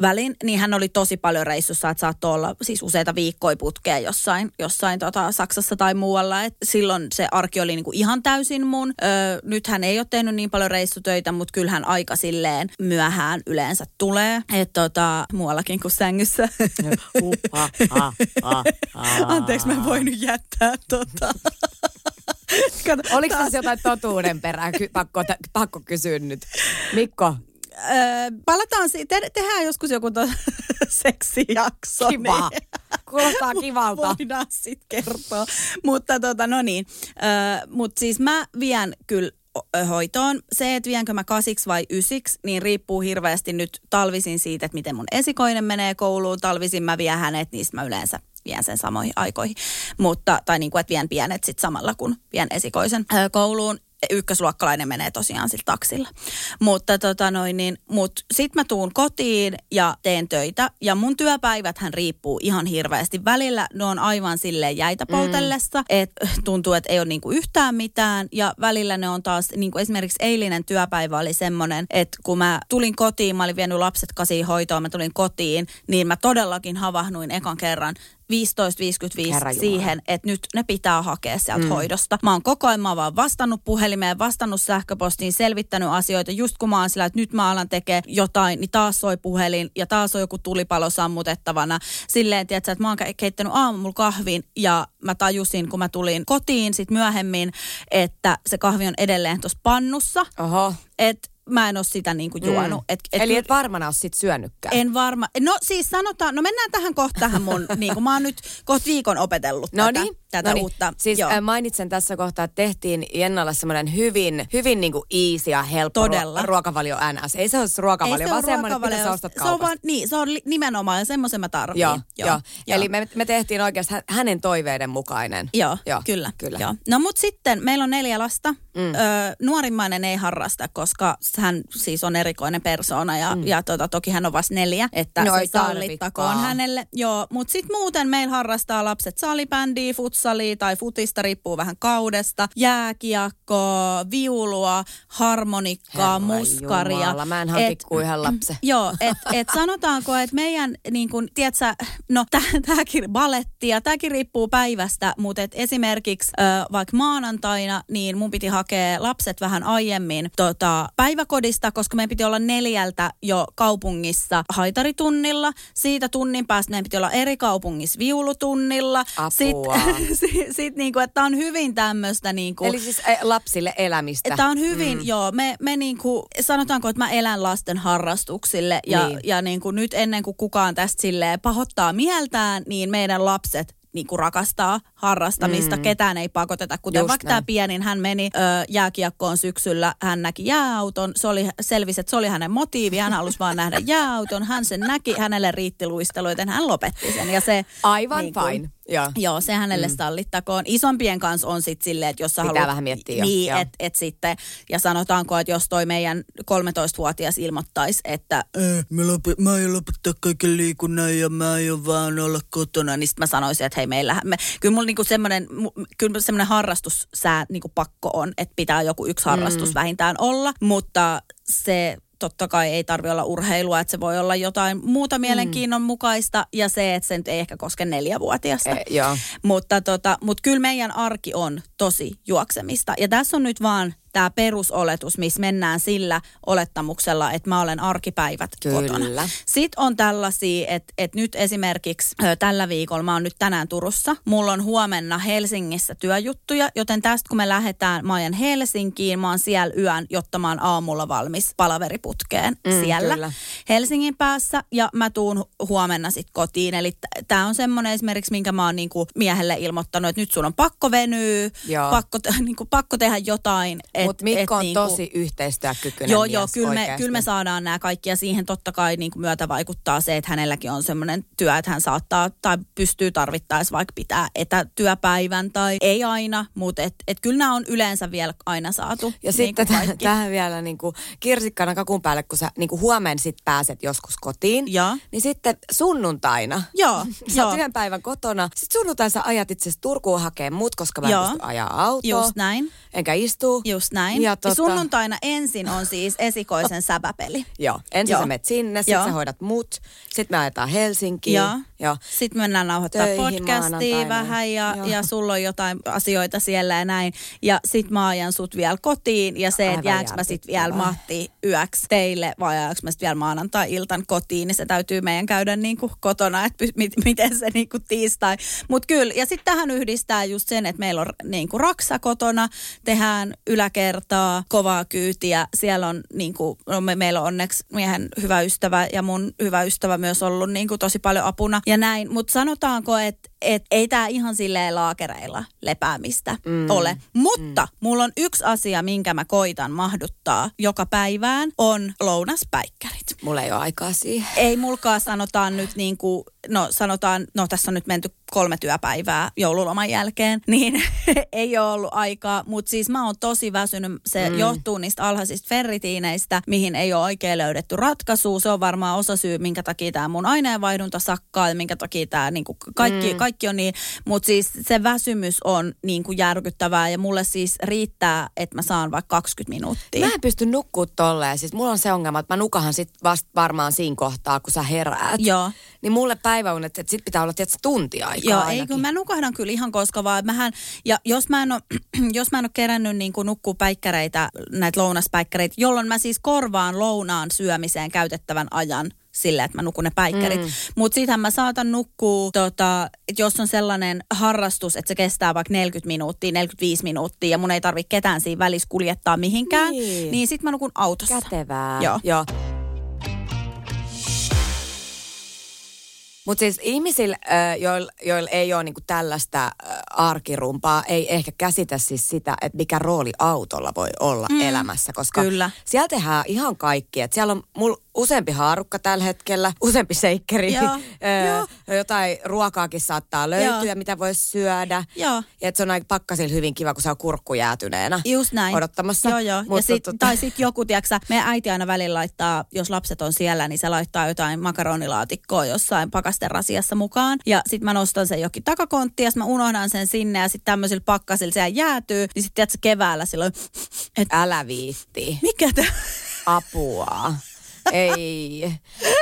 välin, niin hän oli tosi paljon reissussa, että saattoi olla siis useita viikkoja putkeen jossain, jossain tota Saksassa tai muualla. Et silloin se arki oli niinku ihan täysin mun. Öö, nyt hän ei ole tehnyt niin paljon reissutöitä, mutta kyllähän aika silleen myöhään yleensä tulee. Että tota, muuallakin kuin sängyssä. Anteeksi, mä en voinut jättää tota. Kato, Oliko taas- tässä jotain totuuden perää? Ky- pakko, t- pakko kysyä nyt. Mikko, Öö, palataan siitä, te- tehdään joskus joku to- seksijakso. kiva. niin- Kuulostaa kivalta. Voidaan sitten kertoa. Mutta tota, no niin. Öö, Mutta siis mä vien kyllä hoitoon. Se, että vienkö mä kasiksi vai ysiksi, niin riippuu hirveästi nyt talvisin siitä, että miten mun esikoinen menee kouluun. Talvisin mä vien hänet, sit mä yleensä vien sen samoihin aikoihin. Mutta, tai niin kuin, että vien pienet sit samalla, kun vien esikoisen kouluun ykkösluokkalainen menee tosiaan sillä taksilla. Mutta tota noin, niin, mut sit mä tuun kotiin ja teen töitä ja mun työpäiväthän riippuu ihan hirveästi. Välillä ne on aivan silleen jäitä poltellessa, mm. että tuntuu, että ei ole niinku yhtään mitään ja välillä ne on taas, niinku esimerkiksi eilinen työpäivä oli semmoinen, että kun mä tulin kotiin, mä olin vienyt lapset kasiin hoitoon, mä tulin kotiin, niin mä todellakin havahnuin ekan kerran 15.55 Herra Jumala. siihen, että nyt ne pitää hakea sieltä mm. hoidosta. Mä oon koko ajan mä oon vaan vastannut puhelimeen, vastannut sähköpostiin, selvittänyt asioita. Just kun mä oon sillä, että nyt mä alan tekemään jotain, niin taas soi puhelin ja taas on joku tulipalo sammutettavana. Silleen, tiedätkö, että mä oon ke- keittänyt aamulla kahvin ja mä tajusin, kun mä tulin kotiin sit myöhemmin, että se kahvi on edelleen tuossa pannussa. Oho. Että mä en ole sitä niinku juonut. Mm. Et, et Eli et varmana ole sit syönytkään. en varma. No siis sanotaan, no mennään tähän kohta tähän mun, niin kuin mä oon nyt kohta viikon opetellut No tätä, niin, tätä no niin. uutta. Siis Joo. äh, mainitsen tässä kohtaa, että tehtiin Jennalle semmoinen hyvin, hyvin niinku easy ja helppo Todella. ruo- ruokavalio NS. Ei se ole ruokavalio, Ei se vaan semmoinen, että mitä sä ostat Se on vaan, niin, se on nimenomaan semmoisen mä tarviin. Joo, joo, joo. Eli me, me tehtiin oikeasti hä- hänen toiveiden mukainen. Joo, Joo, kyllä. kyllä. Joo. No mut sitten meillä on neljä lasta. Mm. Ö, nuorimmainen ei harrasta, koska hän siis on erikoinen persoona ja, mm. ja tota, toki hän on vasta neljä, että No se sallittakoon hänelle. Joo, mutta sitten muuten meillä harrastaa lapset salibändiä, futsalia, futsalia tai futista, riippuu vähän kaudesta, jääkiekkoa, viulua, harmonikkaa, Herra muskaria. Jumala, mä en kuin yhden lapsen. Joo, että et sanotaanko, että meidän, niin kun, tiedätkö, no tämäkin balettia, tämäkin riippuu päivästä, mutta et esimerkiksi ö, vaikka maanantaina, niin mun piti hakea lapset vähän aiemmin tota, päiväkodista, koska meidän piti olla neljältä jo kaupungissa haitaritunnilla. Siitä tunnin päästä meidän piti olla eri kaupungissa viulutunnilla. Apua. Sitten sit, sit, niinku, että tämä on hyvin tämmöistä niinku, Eli siis eh, lapsille elämistä. Tämä on hyvin, mm. joo. Me, me niinku, sanotaanko, että mä elän lasten harrastuksille ja, Niin. niin. ja niinku nyt ennen kuin kukaan tästä silleen pahoittaa mieltään, niin meidän lapset niinku rakastaa harrastamista. Mm. Ketään ei pakoteta. Kuten Just vaikka tämä näin. pienin, hän meni ö, jääkiekkoon syksyllä, hän näki jääauton. Se oli, selvisi, että se oli hänen motiivi. Hän halusi vaan nähdä jääauton. Hän sen näki, hänelle riitti luistelu, joten hän lopetti sen. Ja se, Aivan niin kuin- fine. Joo. Joo, se hänelle mm. sallittakoon. Isompien kanssa on sitten silleen, että jos sä Pitää haluat... vähän miettiä Niin, että et sitten, ja sanotaanko, että jos toi meidän 13-vuotias ilmoittaisi, että äh, mä, lopi, mä aion lopettaa kaiken liikunnan ja mä aion vaan olla kotona, niin sitten mä sanoisin, että hei meillä, me, kyllä mulla niinku semmoinen, kyllä semmoinen harrastussää niinku pakko on, että pitää joku yksi harrastus mm. vähintään olla, mutta se totta kai ei tarvi olla urheilua, että se voi olla jotain muuta mielenkiinnon mukaista ja se, että se nyt ei ehkä koske neljävuotiasta. Eh, joo. Mutta tota, mut kyllä meidän arki on tosi juoksemista. Ja tässä on nyt vaan tämä perusoletus, missä mennään sillä olettamuksella, että mä olen arkipäivät Kyllä. kotona. Sitten on tällaisia, että, että nyt esimerkiksi tällä viikolla, mä oon nyt tänään Turussa, mulla on huomenna Helsingissä työjuttuja, joten tästä kun me lähdetään, mä ajan Helsinkiin, mä oon siellä yön, jotta mä oon aamulla valmis palaveriputkeen Mm, siellä kyllä. Helsingin päässä ja mä tuun huomenna sitten kotiin. Eli tämä on semmoinen esimerkiksi, minkä mä oon niinku miehelle ilmoittanut, että nyt sun on pakko venyä, Joo. pakko, niinku, pakko tehdä jotain. et- Mutta Mikko et on niinku- tosi yhteistyökykyinen Joo, mies joo, kyllä me, kyllä me saadaan nämä kaikki ja siihen totta kai niin kuin myötä vaikuttaa se, että hänelläkin on semmoinen työ, että hän saattaa tai pystyy tarvittaessa vaikka pitää etätyöpäivän tai ei aina, mutta et, et kyllä nämä on yleensä vielä aina saatu. Ja niin sitten tähän vielä niin kuin kirsikkana kakun päälle, kun sä niin kuin huomenna sit pääset joskus kotiin. Joo. Niin sitten sunnuntaina. Joo, Sä oot joo. yhden päivän kotona. Sitten sunnuntaina sä ajat itse asiassa Turkuun hakee mut, koska mä en pysty ajaa autoa. Just näin. Enkä istuu. Just näin. Ja Ja tota- Sunnuntaina ensin on siis esikoisen säpäpeli. Joo. Ensin Joo. sä menet sinne, sit Joo. sä hoidat mut. Sitten me ajetaan Helsinkiin. Joo. Joo. Sitten mennään nauhoittaa podcastia vähän ja, Joo. ja sulla on jotain asioita siellä ja näin. Ja sit mä ajan sut vielä kotiin ja se, että jääks mä sit vielä mahti yöksi teille vai ajanko mä sit vielä maanantai-iltan kotiin, niin se täytyy meidän käydä niinku kotona, että mit, miten se niinku tiistai. Mut kyllä, ja sitten tähän yhdistää just sen, että meillä on niinku raksa kotona, tehdään yläkertaa, kovaa kyytiä. Siellä on niinku, no me, meillä on onneksi miehen hyvä ystävä ja mun hyvä ystävä myös ollut niinku tosi paljon apuna ja näin. Mutta sanotaanko, että et ei tämä ihan silleen laakereilla lepäämistä mm. ole. Mutta mm. mulla on yksi asia, minkä mä koitan mahduttaa joka päivään, on lounaspäikkärit. Mulla ei ole aikaa siihen. Ei mulkaa sanotaan nyt niin kuin, no sanotaan, no tässä on nyt menty kolme työpäivää joululoman jälkeen, niin ei ole ollut aikaa. Mutta siis mä oon tosi väsynyt. Se mm. johtuu niistä alhaisista ferritiineistä, mihin ei ole oikein löydetty ratkaisua. Se on varmaan osa syy, minkä takia tämä mun aineenvaihdunta sakkaa ja minkä takia tämä niinku kaikki, mm. kaikki on niin. Mutta siis se väsymys on niinku järkyttävää ja mulle siis riittää, että mä saan vaikka 20 minuuttia. Mä en pysty nukkuu tolleen. Siis mulla on se ongelma, että mä nukahan sit vasta varmaan siinä kohtaa, kun sä heräät. Joo. Niin mulle päiväunet, että sit pitää olla tietysti tunti aikaa Joo, ainakin. ei kun mä nukahdan kyllä ihan koska vaan. Mähän, ja jos mä en ole, jos mä en ole kerännyt niin kuin nukkuu päikkäreitä, näitä lounaspäikkäreitä, jolloin mä siis korvaan lounaan syömiseen käytettävän ajan sillä, että mä nukun ne päikkärit. Mm. Mutta siitähän mä saatan nukkua, tota, että jos on sellainen harrastus, että se kestää vaikka 40 minuuttia, 45 minuuttia ja mun ei tarvitse ketään siinä välissä kuljettaa mihinkään, Niin. niin, niin sit mä nukun autossa. Kätevää. Joo. Joo. Mutta siis ihmisillä, joilla joil ei ole niinku tällaista arkirumpaa, ei ehkä käsitä siis sitä, että mikä rooli autolla voi olla mm, elämässä. Koska kyllä. siellä tehdään ihan kaikki. Et siellä on, mul useampi haarukka tällä hetkellä, useampi seikkeri. Joo, Ö, jotain ruokaakin saattaa löytyä, Joo. mitä voisi syödä. Joo. Ja että se on aika pakkasilla hyvin kiva, kun se on kurkku jäätyneenä Just näin. odottamassa. Joo, joo. Mutta ja sit, tota- Tai sitten joku, tiedätkö, meidän äiti aina välillä laittaa, jos lapset on siellä, niin se laittaa jotain makaronilaatikkoa jossain pakasterasiassa mukaan. Ja sitten mä nostan sen jokin takakonttiin ja mä unohdan sen sinne ja sitten tämmöisillä pakkasilla se jäätyy. Niin sitten keväällä silloin, että Älä viitti. mikä tämä Apua. ei,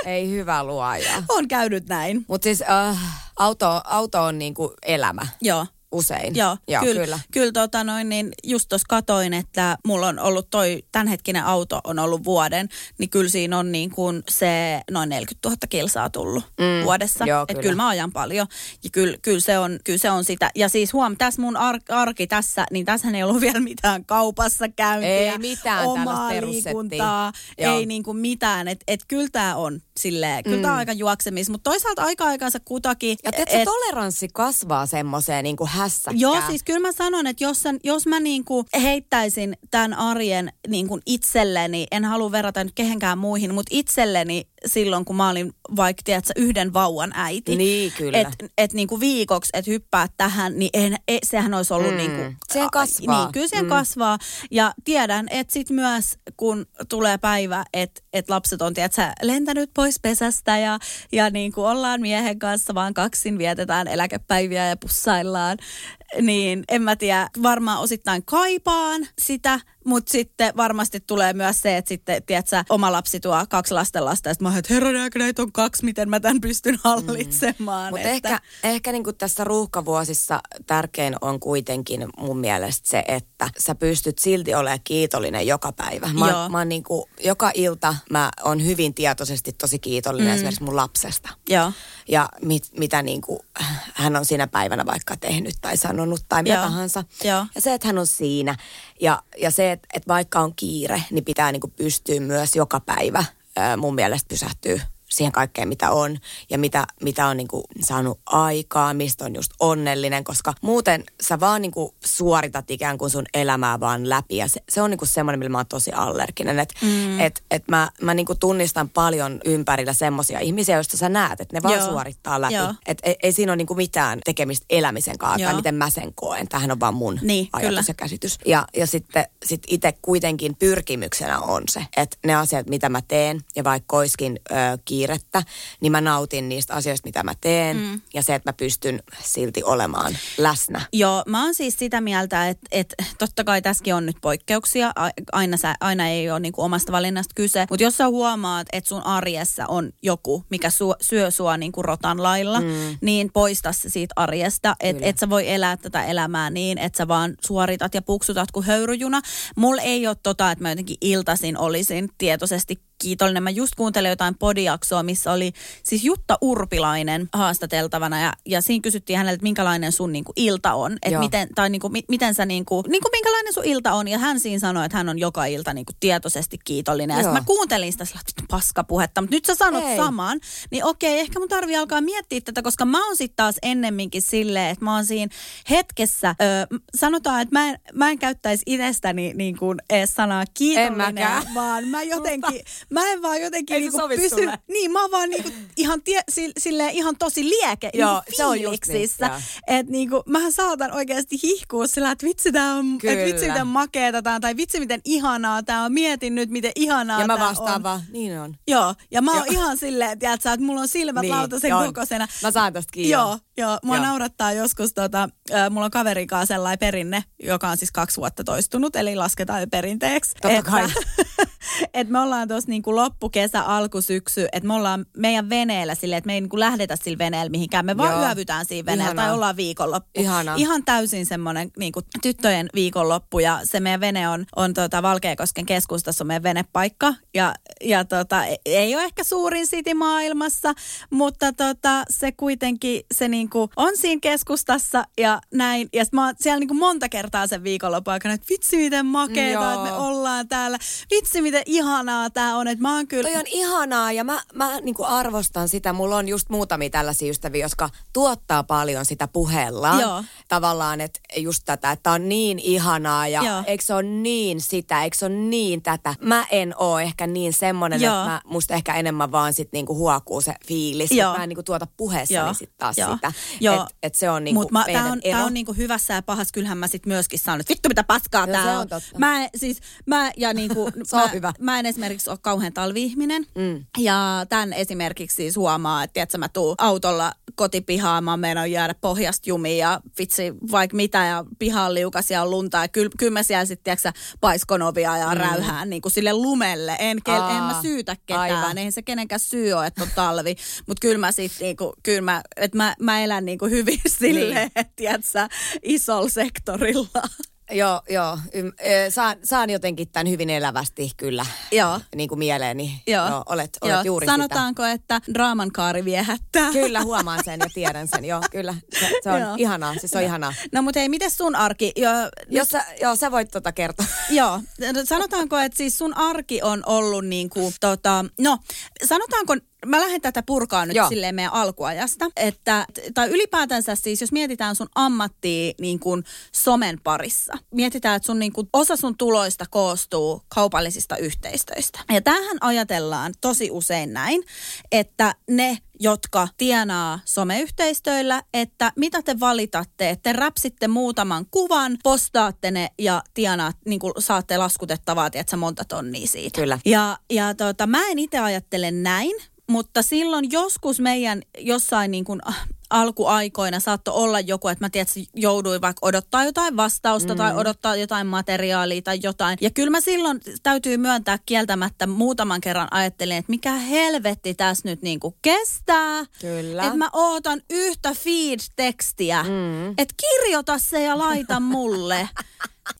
ei hyvä luoja. on käynyt näin. Mutta siis äh, auto, auto on niinku elämä Joo. Usein. Joo, Joo kyllä, kyllä. kyllä tota noin, niin just tuossa katoin, että mulla on ollut toi tämänhetkinen auto on ollut vuoden, niin kyllä siinä on niin kuin se noin 40 000 kilsaa tullut Mm, vuodessa. joo, että kyllä. kyllä mä ajan paljon ja kyllä, kyllä, se on, kyllä se on sitä. Ja siis huom, tässä mun ar- arki tässä, niin tässä ei ollut vielä mitään kaupassa käyntiä. Ei mitään omaa liikuntaa, ei niin kuin mitään. Että et kyllä tämä on silleen, kyllä mm. tämä on aika juoksemis, mutta toisaalta aika aikansa kutakin. Ja tiedätkö, et- toleranssi kasvaa semmoiseen niinku hässäkkään. Joo, siis kyllä mä sanon, että jos, sen, jos mä niinku heittäisin tämän arjen niinku itselleni, en halua verrata nyt kehenkään muihin, mutta itselleni silloin, kun mä olin vaikka tiedätkö, yhden vauvan äiti. Niin, kyllä. Että et niinku viikoksi, että hyppää tähän, niin en, e, sehän olisi ollut Mm. niinku... Siihen kasvaa. Niin, kyllä siihen Mm. kasvaa. Ja tiedän, että sit myös, kun tulee päivä, että et lapset on, tiedätkö, lentänyt pois pesästä ja, ja niinku ollaan miehen kanssa vaan kaksin, vietetään eläkepäiviä ja pussaillaan, niin en mä tiedä, varmaan osittain kaipaan sitä, mutta sitten varmasti tulee myös se, että sitten, tiedätkö, oma lapsi tuo kaksi lastenlasta, ja sitten mä oon, että herran aika, näitä on kaksi, miten mä tämän pystyn hallitsemaan. Mutta että, ehkä, ehkä niinku tässä ruuhkavuosissa tärkein on kuitenkin mun mielestä se, että sä pystyt silti olemaan kiitollinen joka päivä. Mä, Joo. mä oon niinku, joka ilta mä oon hyvin tietoisesti tosi kiitollinen mm. esimerkiksi mun lapsesta. Joo. Ja mit, mitä niinku, hän on siinä päivänä vaikka tehnyt tai sanonut tai mitä Joo. tahansa. Joo. Ja se, että hän on siinä. Ja, ja se, että, että vaikka on kiire, niin pitää niinku pystyä myös joka päivä mun mielestä pysähtyä siihen kaikkeen, mitä on ja mitä, mitä on niinku saanut aikaa, mistä on just onnellinen, koska muuten sä vaan niinku suoritat ikään kuin sun elämää vaan läpi ja se, se on niinku semmoinen, millä mä oon tosi allerginen, että mm. et, et mä, mä niinku tunnistan paljon ympärillä semmoisia ihmisiä, joista sä näet, että ne vaan Joo. suorittaa läpi. Et ei, ei siinä ole niinku mitään tekemistä elämisen kanssa tai Joo. miten mä sen koen. Tämähän on vaan mun Niin, ajatus kyllä. ja käsitys. Ja, ja sitten sit itse kuitenkin pyrkimyksenä on se, että ne asiat, mitä mä teen, ja vaikka oiskin ö, kiirettä, niin mä nautin niistä asioista, mitä mä teen, mm. ja se, että mä pystyn silti olemaan läsnä. Joo, mä oon siis sitä mieltä, että, että totta kai tässäkin on nyt poikkeuksia. Aina, sä, aina ei ole niinku omasta valinnasta kyse. Mutta jos sä huomaat, että sun arjessa on joku, mikä su, syö sua niinku rotan lailla, mm. niin poista se siitä arjesta. Että et sä voi elää tätä elämää niin, että sä vaan suoritat ja puksutat kuin höyryjuna. Mulla ei ole tota, että mä jotenkin iltaisin olisin tietoisesti kiitollinen. Mä just kuuntelin jotain podiaksoa, missä oli siis Jutta Urpilainen haastateltavana ja, ja siinä kysyttiin häneltä, että minkälainen sun niinku ilta on. Että miten, tai niinku, mi, miten sä niinku, niinku minkälainen sun ilta on. Ja hän siinä sanoi, että hän on joka ilta niinku tietoisesti kiitollinen. Ja Joo. sit mä kuuntelin sitä sillä, että paskapuhetta, mutta nyt sä sanot Ei. saman. Niin okei, ehkä mun tarvii alkaa miettiä tätä, koska mä oon sitten taas ennemminkin silleen, että mä oon siinä hetkessä, ö, sanotaan, että mä en, mä en käyttäisi itsestäni niin kuin edes sanaa kiitollinen, vaan mä jotenkin, mä en vaan jotenkin niin sovi pysy, sulle. niin mä oon vaan niin kuin ihan, tie, si, silleen, ihan tosi lieke, Joo, niin se on just niin, joo. että niin kuin, mähän saatan oikeasti hihkua sillä, että vitsi tää on, että vitsi miten makeeta tää on, tai vitsi miten ihanaa tää on, mietin nyt miten ihanaa Ja mä vastaan on. vaan, niin on. Joo, ja mä oon Joo. ihan silleen, tiedätkö, että mulla on silmät niin, lautasen on. kokoisena. Mä saan tästä kiinni. Joo, joo. Mua Joo. naurattaa joskus, tota, äh, mulla on kaverin kanssa sellainen perinne, joka on siis kaksi vuotta toistunut, eli lasketaan jo perinteeksi. Totta kai. että me ollaan tuossa niinku loppukesä, alkusyksy, että me ollaan meidän veneellä silleen, että me ei niinku lähdetä sillä veneellä mihinkään. Me vaan Joo. yövytään siinä veneellä Ihanaa. tai ollaan viikonloppu. Ihanaa. Ihan täysin semmoinen niinku, tyttöjen viikonloppu ja se meidän vene on, on tota, Valkeakosken keskustassa on meidän venepaikka ja, ja tota, e- ei ole ehkä suurin city maailmassa, mutta tota, se kuitenkin se niinku on siinä keskustassa ja näin. Ja sit mä oon siellä niinku monta kertaa sen viikonlopun aikana, että vitsi miten makeeta, että me ollaan täällä. Vitsi miten miten ihanaa tää on, että mä oon kyllä... Toi on ihanaa ja mä, mä niin kuin arvostan sitä. Mulla on just muutamia tällaisia ystäviä, jotka tuottaa paljon sitä puheella. Joo. Tavallaan, että just tätä, että on niin ihanaa ja Joo. eikö se ole niin sitä, eikö se ole niin tätä. Mä en oo ehkä niin semmonen, Joo. että mä, musta ehkä enemmän vaan sit niinku huokuu se fiilis. Joo. Että mä en niinku tuota puheessani sit taas joo. sitä. Joo. Että et se on niinku Mut mä, meidän tää on, ero. tää on niinku hyvässä ja pahassa. Kyllähän mä sit myöskin sanon, että vittu mitä paskaa No, tää on. on totta. Mä, siis, mä, ja niinku, on mä, hyvä. mä en esimerkiksi ole kauhean talvi-ihminen. Mm. Ja tämän esimerkiksi siis huomaa, että tiedätkö, mä tuun autolla kotipihaan, mä meinaan jäädä pohjasta jumiin ja vitsi vaikka mitä ja piha on liukas ja on lunta ja kyllä, kyllä mä siellä sitten paiskon ovia ja mm. räyhään niin kuin sille lumelle. En, kel, Aa, en mä syytä ketään, aivan. eihän se kenenkään syy ole, että on talvi. Mutta kyllä mä sitten niinku, kyllä mä, että mä, mä elän niinku hyvin silleen, Niin. että tiedätkö, isolla sektorilla. Joo, joo. Ym, ö, saan, saan jotenkin tämän hyvin elävästi kyllä Joo. niin kuin mieleeni. Joo. Joo, olet, olet Joo. juuri Sanotaanko, että draaman kaari viehättää? sitä. Kyllä, huomaan sen ja tiedän sen. Joo, kyllä. Se, se on Joo. ihanaa. Siis se on ihanaa. No mutta hei, miten sun arki? Jo, Jos sä, joo, sä voit tota kertoa. Joo, sanotaanko, että siis sun arki on ollut niin kuin, tota, no sanotaanko, mä lähden tätä purkaa nyt Joo. silleen meidän alkuajasta, että, tai ylipäätänsä siis, jos mietitään sun ammattia niin kuin somen parissa, mietitään, että sun niin kuin, osa sun tuloista koostuu kaupallisista yhteistöistä. Ja tämähän ajatellaan tosi usein näin, että ne, jotka tienaa someyhteistöillä, että mitä te valitatte, että te räpsitte muutaman kuvan, postaatte ne ja tienaat, niin kuin saatte laskutettavaa, tiedätkö, monta tonnia siitä. Kyllä. Ja, ja tota, mä en itse ajattele näin, mutta silloin joskus meidän jossain niin kuin, ah, alkuaikoina saattoi olla joku, että mä tiedän, että jouduin vaikka odottaa jotain vastausta mm. tai odottaa jotain materiaalia tai jotain. Ja kyllä mä silloin täytyy myöntää kieltämättä muutaman kerran ajattelin, että mikä helvetti tässä nyt niin kuin kestää. Kyllä. Että mä ootan yhtä feed-tekstiä. Mm. Että kirjoita se ja laita mulle.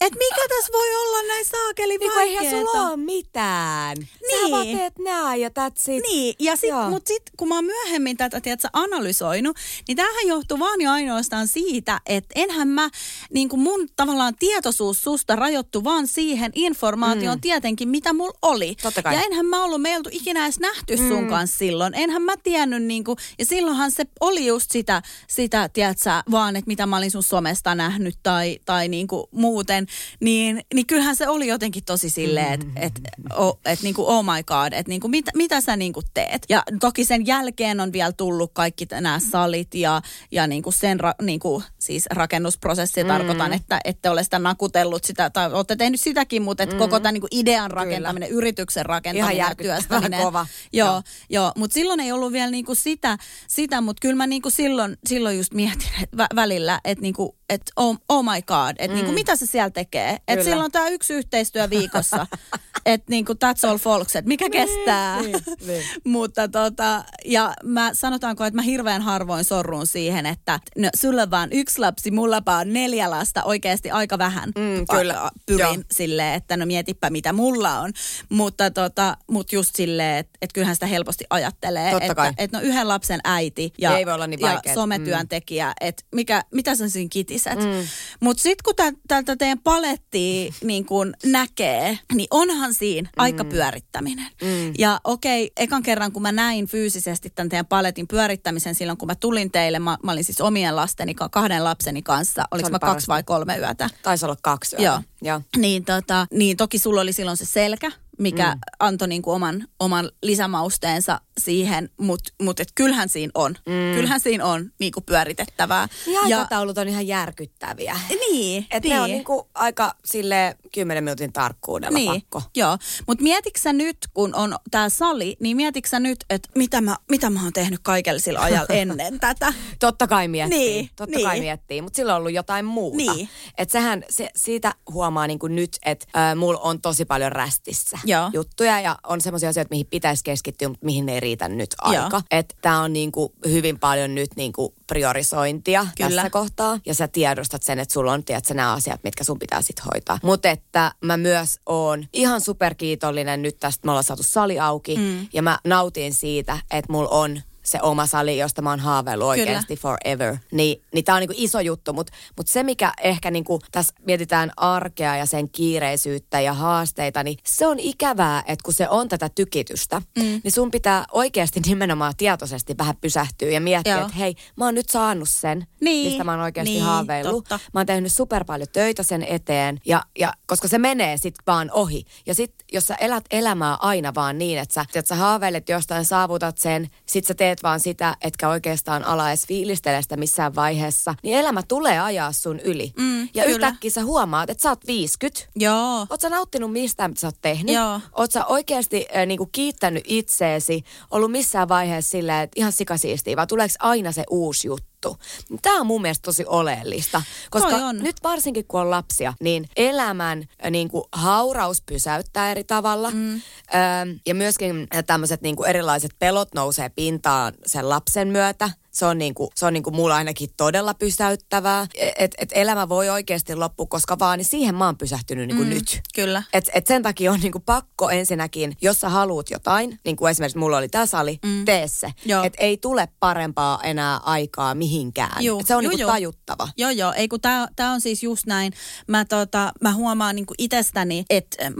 että mikä tässä voi olla näin saakeli Niin kuin eihän vaikeeta. sulla ole mitään. Niin. Sä Niin. vaan teet nää ja that's it. Niin, ja sit, Joo. mut sitten kun mä oon myöhemmin tätä tiedätkö, analysoinut, niin tämähän johtuu vaan ja ainoastaan siitä, että enhän mä, niin kuin mun tavallaan tietoisuus susta rajoittu vaan siihen informaatioon mm. tietenkin, mitä mulla oli. Totta kai. Ja enhän mä ollut, me ei oltu ikinä edes nähty sun Mm. kanssa silloin. Enhän mä tiennyt, niin kuin, ja silloinhan se oli just sitä, sitä tiedätkö, vaan, että mitä mä olin sun somesta nähnyt tai, tai niin kuin muuten. Niin, niin kyllähän se oli jotenkin tosi silleen, että et, oh, et niin kuin oh my god, että niin kuin mitä, mitä sä niin kuin teet. Ja toki sen jälkeen on vielä tullut kaikki nämä salit ja, ja niin kuin sen ra, niin kuin, siis rakennusprosessi. Mm. Tarkoitan, että ette ole sitä nakutellut sitä, tai olette tehnyt sitäkin, mutta että koko tämän niin kuin idean rakentaminen, yrityksen rakentaminen ja työstäminen. kova. Joo, Joo. joo. mutta silloin ei ollut vielä niinku sitä, sitä mutta kyllä mä niinku silloin, silloin just mietin et vä- välillä, että niinku, et oh, oh my god, että mm. niinku, mitä se siellä tekee. Että Kyllä. silloin tämä yksi yhteistyö viikossa, että niinku, that's all folks, että mikä kestää. niin, niin. mutta tota, ja mä sanotaanko, että mä hirveän harvoin sorrun siihen, että no, sulla on vaan yksi lapsi, mulla vaan neljä lasta, oikeasti aika vähän. Mm, kyllä. Pyrin Joo. silleen, että no mietipä mitä mulla on. Mutta tota, mut just silleen, että et kyllähän sitä helposti ajattelee, Totta että kai. et no yhden lapsen äiti ja, Ei voi olla niin ja vaikeet. sometyöntekijä, mm. että mikä, mitä sä siinä kitiset. Mm. Mutta sitten kun tä- tätä teidän palettia niin kun näkee, niin onhan siinä mm. aika pyörittäminen. Mm. Ja okei, ekan kerran kun mä näin fyysisesti tämän teidän paletin pyörittämisen silloin, kun mä tulin teille, mä, mä olin siis omien lasteni, ka- lapseni kanssa, oliko oli mä parasta. kaksi vai kolme yötä. Taisi olla kaksi. Joo. Joo. Niin, tota, niin toki sulla oli silloin se selkä, mikä mm. antoi niinku oman, oman lisämausteensa siihen, mutta mut et kyllähän siinä on. Mm. Kyllähän siinä on niinku pyöritettävää. Niin aikataulut on ihan järkyttäviä. niin, Et niin. ne on niinku aika sille 10 minuutin tarkkuudella niin, pakko. joo. Mutta mietitkö nyt, kun on tämä sali, niin mietitkö nyt, että mitä mä, mitä mä oon tehnyt kaikella sillä ajalla ennen tätä? Totta kai miettii. Niin, Totta niin. kai miettii, mutta sillä on ollut jotain muuta. Niin. Et sehän, se, siitä huomaa niinku nyt, että äh, mulla on tosi paljon rästissä Joo. juttuja ja on semmoisia asioita, mihin pitäisi keskittyä, mutta mihin ei riitä nyt aika. Että tää on niinku hyvin paljon nyt niinku priorisointia Kyllä. tässä kohtaa. Ja sä tiedostat sen, että sulla on tiedät, nämä asiat, mitkä sun pitää sit hoitaa. Mutta että mä myös oon ihan superkiitollinen nyt tästä, me ollaan saatu sali auki mm. ja mä nautin siitä, että mulla on se oma sali, josta mä oon haaveillut oikeasti forever. Niin, niin tää on niinku iso juttu, mutta mut se mikä ehkä niinku tässä mietitään arkea ja sen kiireisyyttä ja haasteita, niin se on ikävää, että kun se on tätä tykitystä, mm. niin sun pitää oikeasti nimenomaan tietoisesti vähän pysähtyä ja miettiä, että hei, mä oon nyt saanut sen, niin. mistä mä oon oikeasti niin, haaveillut. Totta. Mä oon tehnyt super paljon töitä sen eteen, ja, ja koska se menee sit vaan ohi. Ja sit jos sä elät elämää aina vaan niin, että sä, että sä haaveilet jostain, saavutat sen, sit sä teet vaan sitä, etkä oikeastaan ala edes fiilistele sitä missään vaiheessa, niin elämä tulee ajaa sun yli. Mm, ja kyllä. yhtäkkiä sä huomaat, että sä oot 50. Joo. Oot sä nauttinut mistään, mitä sä oot tehnyt? Joo. Oot sä oikeasti äh, niinku kiittänyt itseesi, ollut missään vaiheessa silleen, että ihan sikasiistiä, vai tuleeko aina se uusi juttu? Juttu. Tämä on mun mielestä tosi oleellista, koska on. nyt varsinkin kun on lapsia, niin elämän niin kuin, hauraus pysäyttää eri tavalla. Mm. Öö, ja myöskin tämmöiset niin erilaiset pelot nousee pintaan sen lapsen myötä se on, niinku, se on niinku mulla ainakin todella pysäyttävää. Että et elämä voi oikeasti loppua koska vaan, niin siihen mä oon pysähtynyt niinku mm, nyt. Kyllä. Et, et sen takia on niinku pakko ensinnäkin, jos sä haluat jotain, niin kuin esimerkiksi mulla oli tämä sali, mm. tee se. Että ei tule parempaa enää aikaa mihinkään. Juu, et se on juu, niinku tajuttava. Joo, joo. Ei kun tää, tää on siis just näin. Mä, tota, mä huomaan niinku itsestäni, että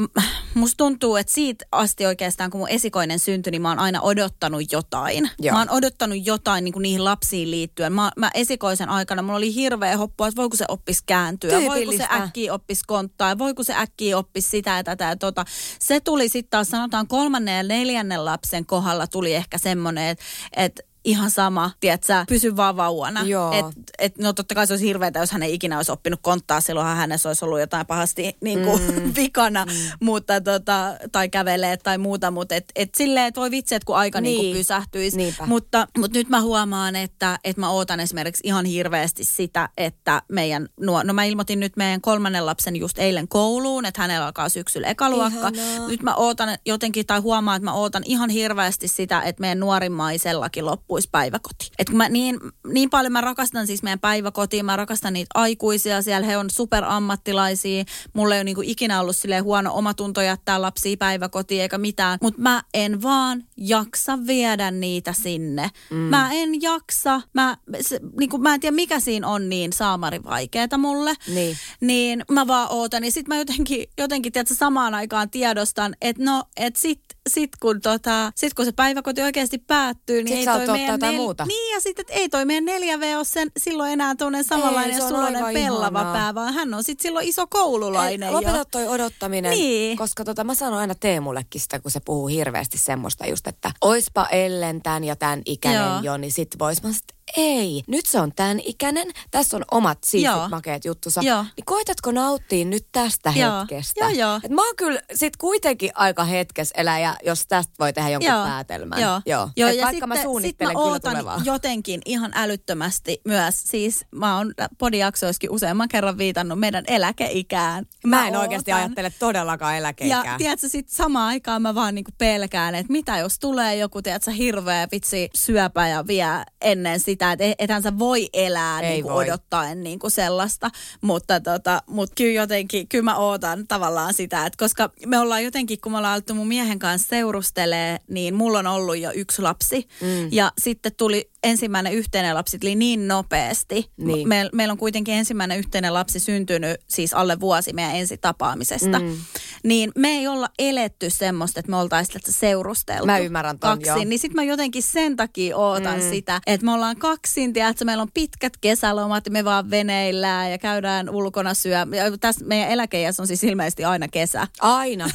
musta tuntuu, että siitä asti oikeastaan, kun mun esikoinen syntyi, niin mä oon aina odottanut jotain. Joo. Mä oon odottanut jotain niinku niihin lapsiin liittyen. Mä, mä esikoisen aikana, mulla oli hirveä hoppua, että voiko se oppis kääntyä, voiko se äkkiä oppis konttaa, voiko se äkkiä oppis sitä ja tätä ja tota. Se tuli sitten taas sanotaan kolmannen ja neljännen lapsen kohdalla tuli ehkä semmoinen, että et, ihan sama, tiedätkö, pysy vaan vauvana. Et, et, no totta kai se olisi hirveätä, jos hän ei ikinä olisi oppinut konttaa, silloinhan hänessä olisi ollut jotain pahasti niin kuin, mm. vikana, mm. mutta tota, tai kävelee tai muuta, mutta et, et silleen, että voi vitsi, että kun aika niin. Niin kuin pysähtyisi. Mutta, mutta nyt mä huomaan, että, että mä ootan esimerkiksi ihan hirveästi sitä, että meidän, nuo, no mä ilmoitin nyt meidän kolmannen lapsen just eilen kouluun, että hänellä alkaa syksyllä ekaluokka. Ihanaa. Nyt mä ootan jotenkin, tai huomaan, että mä ootan ihan hirveästi sitä, että meidän nuorimmaisellakin loppuu loppuisi päiväkoti. Et kun mä niin, niin paljon mä rakastan siis meidän päiväkotiin, mä rakastan niitä aikuisia, siellä he on superammattilaisia. Mulla ei ole niinku ikinä ollut sille huono omatunto jättää lapsia päiväkotiin eikä mitään, mutta mä en vaan jaksa viedä niitä sinne. Mm. Mä en jaksa, mä, se, niinku, mä en tiedä mikä siinä on niin saamari vaikeeta mulle. Niin. Niin mä vaan ootan, niin sit mä jotenkin, jotenkin tiedätkö, samaan aikaan tiedostan, että no, että sit sit kun, tota, sit kun se päiväkoti oikeasti päättyy, niin sit ei toi meidän nel... muuta. Niin ja sitten ei toi meidän 4V ole sen, silloin enää tuollainen samanlainen ei, suloinen pellava ihanaa. pää, vaan hän on sitten silloin iso koululainen ei, Lopeta toi odottaminen, niin. koska tota, mä sanon aina Teemullekin sitä, kun se puhuu hirveästi semmoista just, että oispa Ellen tämän ja tämän ikäinen Joo. jo, niin sit vois mä sit, ei, nyt se on tämän ikäinen, tässä on omat siistit makeet juttusa. Joo. Niin koitatko nauttia nyt tästä joo. hetkestä? Joo, joo. Et mä oon kyllä sit kuitenkin aika hetkes eläjä, jos tästä voi tehdä jonkun joo. päätelmän. Joo. joo. joo ja vaikka sitten, mä suunnittelen sit mä kyllä tulevaa. jotenkin ihan älyttömästi myös, siis mä oon podijaksoissakin useamman kerran viitannut meidän eläkeikään. Mä, mä en oikeasti ajattele todellakaan eläkeikää. Ja tiedätkö, sit samaan aikaan mä vaan niinku pelkään, että mitä jos tulee joku, tiedätkö, hirveä vitsi syöpä ja vie ennen sitä sitä, että ethän sä voi elää Ei niin kuin voi. odottaen niin kuin sellaista. Mutta tota, mut kyllä jotenkin, kyllä mä ootan tavallaan sitä, että koska me ollaan jotenkin, kun me ollaan alettu mun miehen kanssa seurustelee, niin mulla on ollut jo yksi lapsi. Mm. Ja sitten tuli ensimmäinen yhteinen lapsi tuli niin nopeasti. Niin. Me, meillä on kuitenkin ensimmäinen yhteinen lapsi syntynyt siis alle vuosi meidän ensitapaamisesta. Mm. Niin me ei olla eletty semmoista, että me oltaisiin seurusteltu. Mä ymmärrän ton, kaksin. Joo. Niin sit mä jotenkin sen takia ootan mm. sitä, että me ollaan kaksin, tiedätkö, meillä on pitkät kesälomat, me vaan veneillään ja käydään ulkona syö. Tässä meidän eläkeijässä on siis ilmeisesti aina kesä. Aina.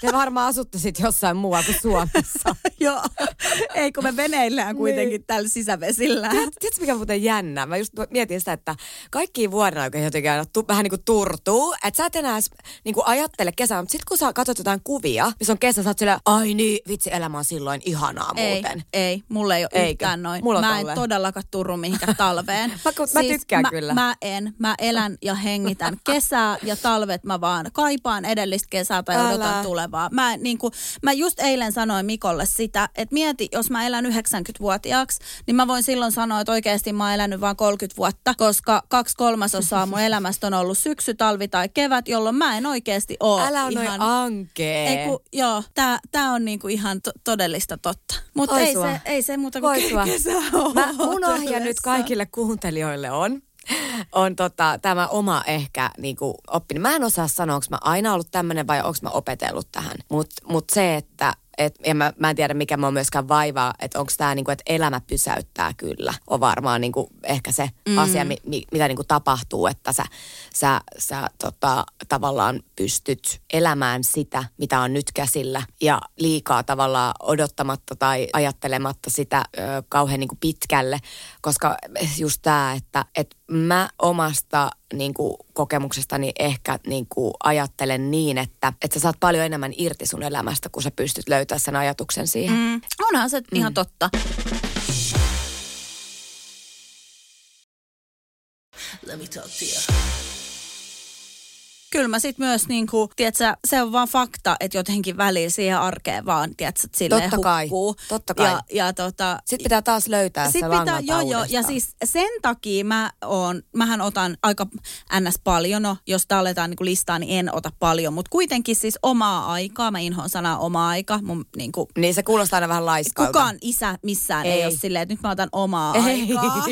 Te varmaan asutte sitten jossain muualla kuin Suomessa. Joo. Ei kun me veneillään kuitenkin niin. tällä sisävesillä. Tiedätkö mikä on muuten jännä? Mä just mietin sitä, että kaikki vuoden aikoina jotenkin aina tu, vähän niin kuin turtuu. Että sä et enää niin kuin ajattele kesää, mutta sitten kun sä katsot jotain kuvia, missä on kesä, sä oot silleen, ai niin, vitsi, elämä on silloin ihanaa ei, muuten. Ei, mulle ei ole Eikö? yhtään noin. Mulla mä en tolle. todellakaan turru mihinkään talveen. mä, siis mä tykkään mä, kyllä. Mä en, mä elän ja hengitän kesää ja talvet mä vaan kaipaan edellistä kesää tai Älä. odotan tulevaa. Mä, niin kuin, mä just eilen sanoin Mikolle sitä, että mieti, jos mä elän 90-vuotiaaksi, niin mä voin silloin sanoa, että oikeasti mä oon elänyt vain 30 vuotta, koska kaksi kolmasosaa mun elämästä on ollut syksy, talvi tai kevät, jolloin mä en oikeasti ole Älä ihan... ankee. Ei, kun, joo, tää, tää on niinku ihan to- todellista totta. Mutta ei sua. se, ei se muuta kuin Voi kesä Mä, mun nyt kaikille kuuntelijoille on, on tota, tämä oma ehkä niinku, oppinut. Mä en osaa sanoa, onko mä aina ollut tämmöinen vai onko mä opetellut tähän. Mutta mut se, että et, ja mä, mä en tiedä mikä mua myöskään vaivaa, että onko tämä niinku, että elämä pysäyttää kyllä. On varmaan niinku, ehkä se mm. asia, mi, mi, mitä niinku tapahtuu, että sä, sä, sä tota, tavallaan pystyt elämään sitä, mitä on nyt käsillä ja liikaa tavallaan odottamatta tai ajattelematta sitä ö, kauhean niinku pitkälle, koska just tämä, että et mä omasta niinku, kokemuksestani ehkä niinku, ajattelen niin, että, että sä saat paljon enemmän irti sun elämästä, kun sä pystyt löytämään sen ajatuksen siihen. Mm, onhan se mm. ihan totta. Let me talk to you. Kyllä mä sit myös niinku, tiedätkö, se on vaan fakta, että jotenkin välillä siihen arkeen vaan, tiedätkö, silleen Totta kai, hukkuu. totta kai. Ja, ja tota, Sitten pitää taas löytää Sitten se pitää, joo, joo, ja siis sen takia mä oon, mähän otan aika ns. paljon, no jos tää aletaan niinku listaa, niin en ota paljon, mutta kuitenkin siis omaa aikaa, mä inhoan sanaa omaa aika, mun niinku, Niin se kuulostaa aina vähän laiskalta. kukaan isä missään ei, ei ole silleen, että nyt mä otan omaa Ei. aikaa.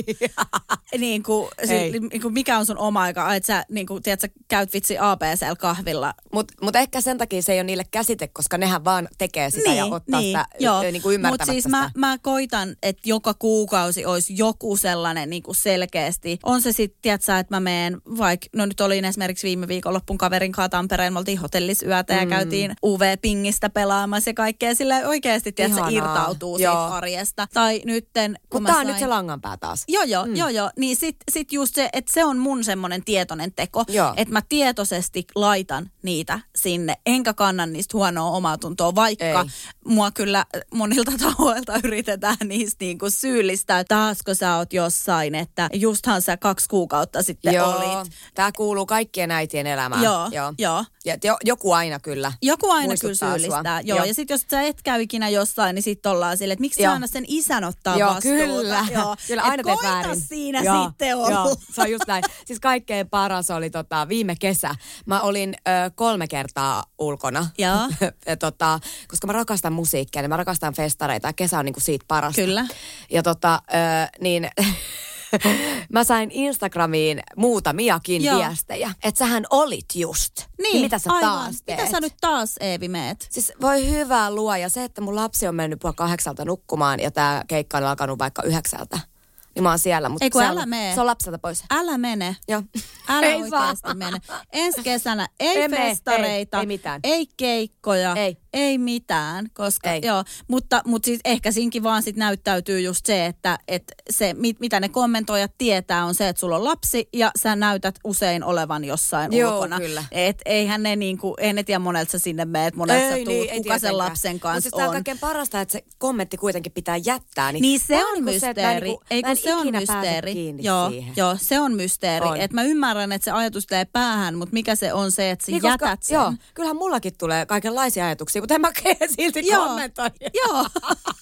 niin kuin, Ei. niin kuin mikä on sun oma aika, että sä niin kuin, tiedät, sä käyt vitsi ABCL-kahvilla. Mutta mut ehkä sen takia se ei ole niille käsite, koska nehän vaan tekee sitä ja ottaa sitä joo. ö, niinku Mutta siis sitä. mä, mä koitan, että joka kuukausi olisi joku sellainen niin kuin selkeästi. On se sitten, tiedätkö, että mä meen vaikka, no nyt olin esimerkiksi viime viikonloppun kaverin kanssa Tampereen, me oltiin hotellisyötä ja Mm. käytiin UV-pingistä pelaamassa ja kaikkea. Sillä oikeasti, tiedätkö, irtautuu Joo. siitä arjesta. Tai nytten, kun Mutta mä tää on sain... nyt se langanpää taas. Joo, joo, mm. joo, joo. Niin sit, sit just se, että se on mun semmoinen tietoinen teko, että mä tietoisesti laitan niitä sinne, enkä kannan niistä huonoa omaa tuntoa, vaikka Ei. mua kyllä monilta tahoilta yritetään niistä niinku syyllistää, että taasko sä oot jossain, että justhan sä kaksi kuukautta sitten Joo, olit. tää kuuluu kaikkien äitien elämään. Joo, joo. Ja jo, joku aina kyllä. Joku aina kyllä syyllistää. Joo. Joo. Ja sitten jos sä et käy ikinä jossain, niin sitten ollaan silleen, että miksi sä Joo. aina sen isän ottaa Joo, vastuuta. kyllä. Joo. Kyllä aina teet väärin. siinä Joo, sitten olla. Joo, se on just näin. Siis kaikkein paras oli tota, viime kesä. Mä olin ö, kolme kertaa ulkona. Joo. ja, tota, koska mä rakastan musiikkia, niin mä rakastan festareita ja kesä on niinku siitä parasta. Kyllä. Ja tota, ö, niin... Mä sain Instagramiin muutamiakin Joo. viestejä, että sähän olit just. Niin, mitä sä aivan. taas teet? Mitä sä nyt taas, Eevi, meet? Siis voi hyvää luoja. Se, että mun lapsi on mennyt puoli kahdeksalta nukkumaan ja tämä keikka on alkanut vaikka yhdeksältä. Niin mä oon siellä. Mutta Ei kun se, älä on, mee. se on lapselta pois. Älä mene. Joo. Älä Ei saa. oikeasti mene. Ensi kesänä ei Ei mene, festareita, ei, ei mitään. ei keikkoja, Ei. Ei mitään. Koska, Ei. Joo, mutta, mutta siis ehkä siinkin vaan sit näyttäytyy just se, että, että se, mit, mitä ne kommentoijat tietää, on se, että sulla on lapsi ja sä näytät usein olevan jossain Joo, ulkona. kyllä. Et eihän ne niinku, ei ne tiedä monelta sä sinne meet, monelta sä tuut, kuka sen lapsen Mutta kanssa siis tää on on. kaikkein parasta, että se kommentti kuitenkin pitää jättää. Niin se tää on niinku mysteeri. että en niinku- Ei kun se on mysteeri. Joo, siihen. joo, se on mysteeri. On. Et mä ymmärrän, että se ajatus tulee päähän, mutta mikä se on se, että sä Niin, jätät sen. Joo, kyllähän mullakin tulee kaikenlaisia ajatuksia, mutta en mä silti Joo. kommentoi. Joo.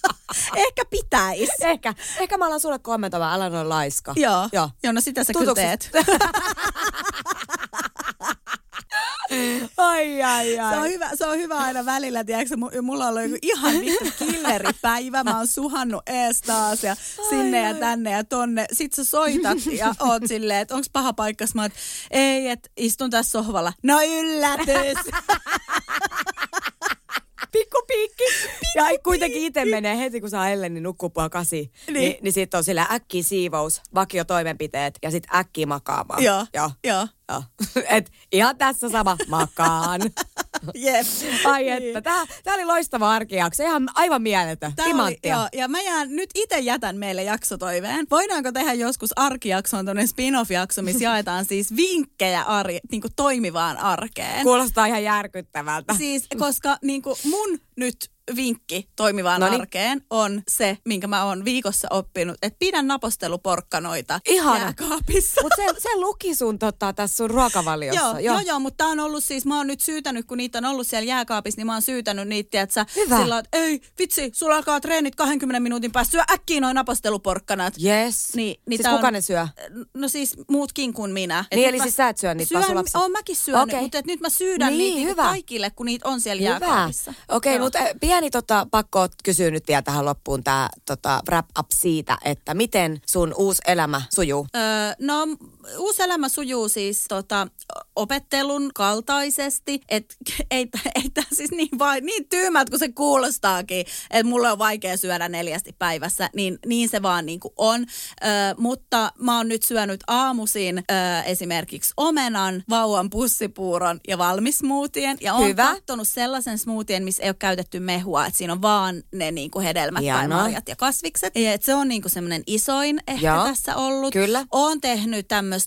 Ehkä pitäis. Ehkä, ehkä mä alan sulle kommentoimaan, älä noin laiska. Joo. Joo. Joo, no sitä sä kyllä Tutuksi- teet. Ai, ai, ai. Se on, hyvä, se on hyvä aina välillä, tiedätkö, mu- mulla on ollut joku ihan vittu killeripäivä, mä oon suhannut ees taas ja sinne ja tänne ja tonne. Sitten sä soitat ja oot silleen, että onks paha paikka, mä oot, ei, että istun tässä sohvalla. No yllätys! Ja kuitenkin itse menee heti, kun saa Ellen, niin nukkuu puoli kasi. Niin, niin, niin sitten on sillä äkkiä siivous, vakio toimenpiteet ja sitten äkkiä makaamaan. Joo, Joo. joo. Joo. Et ihan tässä sama, makaan. Jep. Ai Niin. että, tää, tää oli loistava arkijakso, ihan aivan mieletön, Tää oli, joo, ja mä jään, nyt itse jätän meille jaksotoiveen. Voidaanko tehdä joskus arkijaksoon tämmöinen spin-off-jakso, missä jaetaan siis vinkkejä arje, niin toimivaan arkeen? Kuulostaa ihan järkyttävältä. Siis, koska niin kuin mun nyt vinkki toimivaan Noniin. arkeen on se, minkä mä oon viikossa oppinut, että pidä naposteluporkkanoita Ihana. jääkaapissa. Mutta se, se luki sun tota, tässä sun ruokavaliossa. Joo, joo, joo, mutta tää on ollut siis, mä oon nyt syytänyt, kun niitä on ollut siellä jääkaapissa, niin mä oon syytänyt niitä, että sä Hyvä. sillä että ei, vitsi, sulla alkaa treenit 20 minuutin päästä, syö äkkiä noin naposteluporkkanat. Yes. Niin, niin siis kuka on- ne syö? No siis muutkin kuin minä. Et Niin, eli mä siis sä et syö niitä, vaan syön, sun lapset? Oon mäkin syönyt, Okei. mutta et nyt mä syydän Niin, niitä niinku hyvä. kaikille, kun niitä on siellä Hyvä. jääkaapissa. Okei, Joo. mutta äh, pieni tota, pakko kysyä nyt vielä tähän loppuun tämä tota, wrap up siitä, että miten sun uusi elämä sujuu. Öö, no uusi elämä sujuu siis tota, opettelun kaltaisesti, että ei, ei tämä siis niin, vai, niin tyymältä kuin se kuulostaakin, että mulla on vaikea syödä neljästi päivässä, niin, niin se vaan niin kuin on. Öö, mutta mä oon nyt syönyt aamuisin öö, esimerkiksi omenan, vauvan pussipuuron ja valmismuutien. Ja oon Hyvä. kattonut sellaisen smoothien, missä ei ole käytetty mehua, että siinä on vaan ne niin kuin hedelmät tai Ihanaa. marjat ja kasvikset. Ja et se on niin kuin semmoinen isoin ehkä Joo. tässä ollut. Kyllä. Oon tehnyt tämmöistä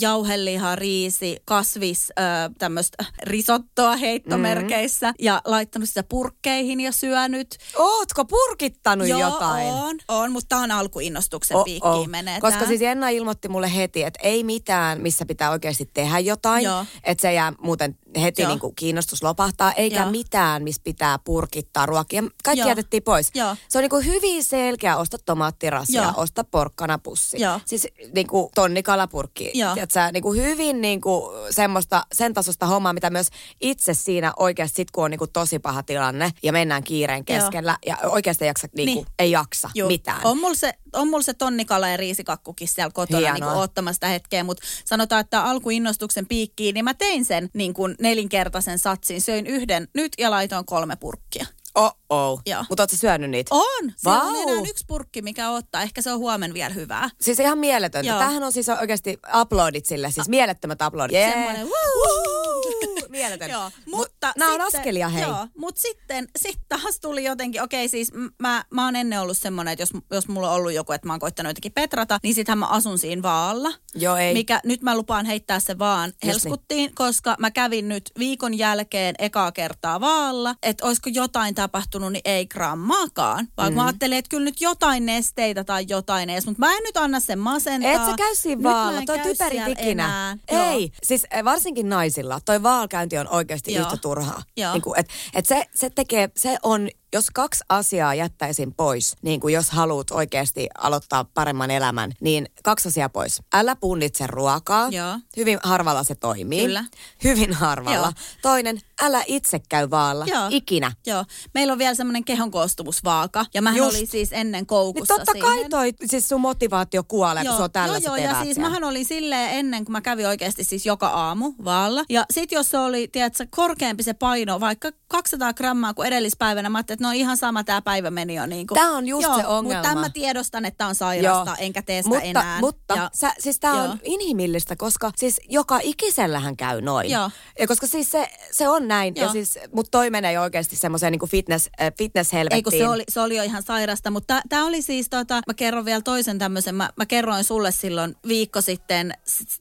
jauheliha, riisi, kasvis, tämmöistä risottoa heittomerkeissä Mm-hmm. ja laittanut sitä purkkeihin ja syönyt. Ootko purkittanut Joo, jotain? on, on, mutta tää on alkuinnostuksen Oh, piikkiin oh. menee Koska siis Jenna ilmoitti mulle heti, että ei mitään, missä pitää oikeasti tehdä jotain. Joo. Että se jää muuten heti Joo. niin kuin kiinnostus lopahtaa. Eikä Joo. mitään, missä pitää purkittaa ruokia. Kaikki Joo. jätettiin pois. Joo. Se on niin kuin hyvin selkeä, osta tomaattirasia, Joo. osta porkkanapussi. Joo. Siis niin kuin tonnikalapurkki. Joo. Tiedätkö, niin kuin hyvin niin kuin semmoista, sen tasosta hommaa, mitä myös itse siinä oikeasti, sit kun on niin kuin tosi paha tilanne ja mennään kiireen Joo. keskellä ja oikeasti ei jaksa, niin kuin, Niin. ei jaksa Juu. mitään. On mulla se, on mulla se tonnikala ja riisikakkukin siellä kotona Hienoa. niin kuin oottamassa sitä hetkeä, mutta sanotaan, että alkuinnostuksen piikkiin, niin mä tein sen niin kuin nelinkertaisen satsin. Söin yhden nyt ja laitoin kolme purkkia. Oh-oh. Joo. Mutta ootko syönyt niitä? On! Siellä on Vau. enää yksi purkki, mikä ottaa. Ehkä se on huomen vielä hyvää. Siis ihan mieletöntä. Joo. Tämähän on siis oikeasti uploadit sille, siis mielettömät uploadit. Yeah. Semmoinen Woo! Mieletön. Joo, mutta Nämä on askelia, hei. Joo, mutta sitten sit taas tuli jotenkin, okei siis m- mä, mä oon ennen ollut semmoinen, että jos, jos mulla on ollut joku, että mä oon koittanut jotenkin petrata, niin sittenhän mä asun siinä vaalla. Joo, ei. Mikä nyt mä lupaan heittää se vaan niin. helskuttiin, koska mä kävin nyt viikon jälkeen ekaa kertaa vaalla, että olisiko jotain tapahtunut, niin ei grammaakaan. Vaan mm. mä ajattelin, että kyllä nyt jotain nesteitä tai jotain edes, mutta mä en nyt anna sen masentaa. Et sä käy siinä vaalla, toi käy typeri siellä ikinä. enää. Joo. Ei, siis eh, varsinkin naisilla, toi vaalkäynti on oikeasti Joo. yhtä turhaa. Joo. Niin kuin, et, et se, se tekee, se on, jos kaksi asiaa jättäisin pois, niin kuin jos haluat oikeasti aloittaa paremman elämän, niin kaksi asiaa pois. Älä punnitse ruokaa. Joo. Hyvin harvalla se toimii. Kyllä. Hyvin harvalla. Joo. Toinen, älä itse käy vaalla. Joo. Ikinä. Joo. Meillä on vielä semmoinen kehon koostumusvaaka. Ja mähän Just. oli siis ennen Niin koukussa totta kai siihen. toi, siis sun motivaatio kuolee, kun se on tällaiset joo, joo, ja siis mähän olin silleen ennen, kun mä kävin oikeasti siis joka aamu vaalla. Ja sit jos se oli, tiedätkö, korkeampi se paino, vaikka 200 grammaa kuin edellispäivänä, mä ajattelin, että no ihan sama tämä päivä meni jo niin kuin. Tää on just joo, se ongelma. Mutta tämän mä tiedostan, että on sairasta, Joo. enkä tee sitä mutta, enää. Mutta ja, sä, siis Joo. on inhimillistä, koska siis joka ikisellähän käy noin. Joo. Ja koska siis se, se on näin. Ja Joo. siis, mutta toi menee oikeasti semmoiseen niin fitness, äh, fitness Ei kun se oli, se oli jo ihan sairasta, mutta tämä oli siis, tota, mä kerron vielä toisen tämmöisen, mä, mä kerroin sulle silloin viikko sitten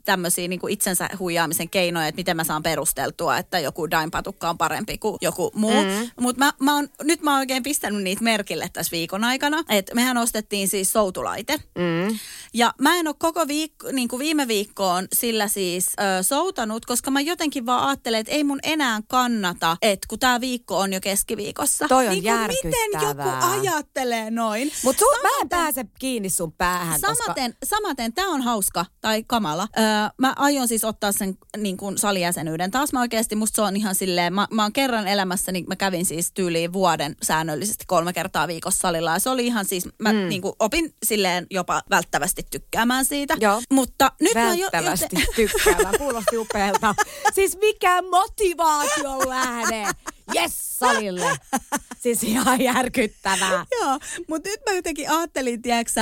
tämmöisiä niin itsensä huijaamisen keinoja, että miten mä saan perusteltua, että joku dainpatukka on parempi kuin joku muu. Mm. Mutta mä, mä nyt mä oon oikein pistänyt niitä merkille tässä viikon aikana, että mehän ostettiin siis soutulaite. Mm. Ja mä en ole koko viikko, niin kuin viime viikkoon sillä siis ö, soutanut, koska mä jotenkin vaan ajattelen, että ei mun enää kannata, että kun tämä viikko on jo keskiviikossa. Toi on niin kuin miten joku ajattelee noin? Mutta mä en pääse kiinni sun päähän, koska... Samaten, samaten tämä on hauska tai kamala. Öö, mä aion siis ottaa sen niin kuin salijäsenyyden. Taas mä oikeasti, musta se on ihan silleen, mä, mä oon kerran elämässäni, mä kävin siis tyyliin vuoden säännöllisesti kolme kertaa viikossa salilla. Ja se oli ihan siis, mä mm. niin kuin opin silleen jopa välttävästi tykkäämään siitä. Joo. Mutta nyt mä jo, Välttävästi joten- tykkäävän. Kuulosti upealta. Siis mikä motivaation lähde. Yes, salille. Siis ihan järkyttävää. Joo, mutta nyt mä jotenkin ajattelin, tiedätkö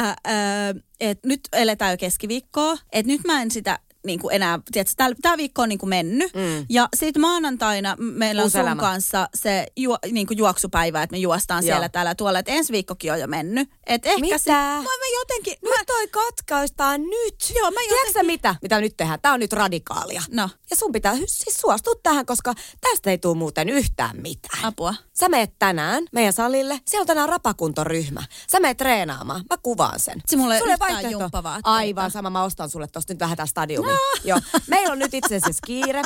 että nyt eletään jo keskiviikkoa, että nyt mä en sitä niin kuin enää, tiedätkö, tämä viikko on niin kuin mennyt. Mm. Ja sitten maanantaina meillä on sun kanssa se juo, niin kuin juoksupäivä, että me juostaan Joo. siellä täällä tuolla. Että ensi viikkokin on jo mennyt. Et ehkä Mitä? Se, mä, mä jotenkin... Nyt toi katkaistaan nyt. Joo, mä Tiedätkö jotenkin- mitä? Mitä nyt tehdään? Tää on nyt radikaalia. No. Ja sun pitää siis suostua tähän, koska tästä ei tule muuten yhtään mitään. Apua. Sä meet tänään meidän salille. Siellä on tänään rapakuntoryhmä. Sä meet treenaamaan. Mä kuvaan sen. Se mulla ei Sulle vaihtoehto. Aivan sama. Mä ostan sulle tosta nyt vähän tää. No. Joo. Meillä on nyt itse asiassa kiire.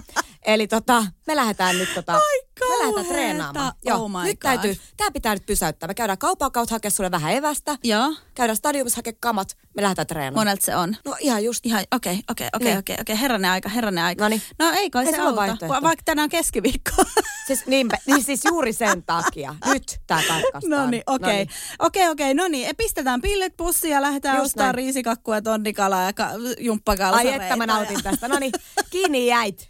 Eli tota, me lähdetään nyt tota, Ai me lähdetään kauheeta. treenaamaan. Oh my nyt God. täytyy, tää pitää nyt pysäyttää. Me käydään kaupan kautta hakea sulle vähän evästä. Joo. Käydään stadiumissa hakea kamat. Me lähdetään treenaamaan. Monelta se on. No ihan just. Ihan, okei, okei, okei, Niin. okei, okei. Herranen aika, herranen aika. Noniin. No ei kai se sulla auta, vaihtoehto. va- vaikka tänään keskiviikko. Siis, niin, niin siis juuri sen takia. Nyt tää katkaistaan. No niin, okei. Okei, okei, no niin. Pistetään pillit pussiin ja lähdetään Just ostamaan näin. riisikakkua, tonnikalaa ja ka- jumppakalsareita. Ai että mä nautin tästä. No niin, kiinni jäit.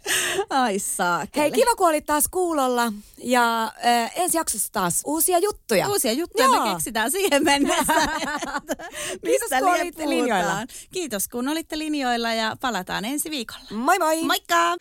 Ai saakeli. Hei, kiva kun olit taas kuulolla. Ja äh, ensi jaksossa taas uusia juttuja. Uusia juttuja Joo. me keksitään siihen mennessä. mistä kun olitte linjoilla. Kiitos kun olitte linjoilla ja palataan ensi viikolla. Moi moi! Moikka!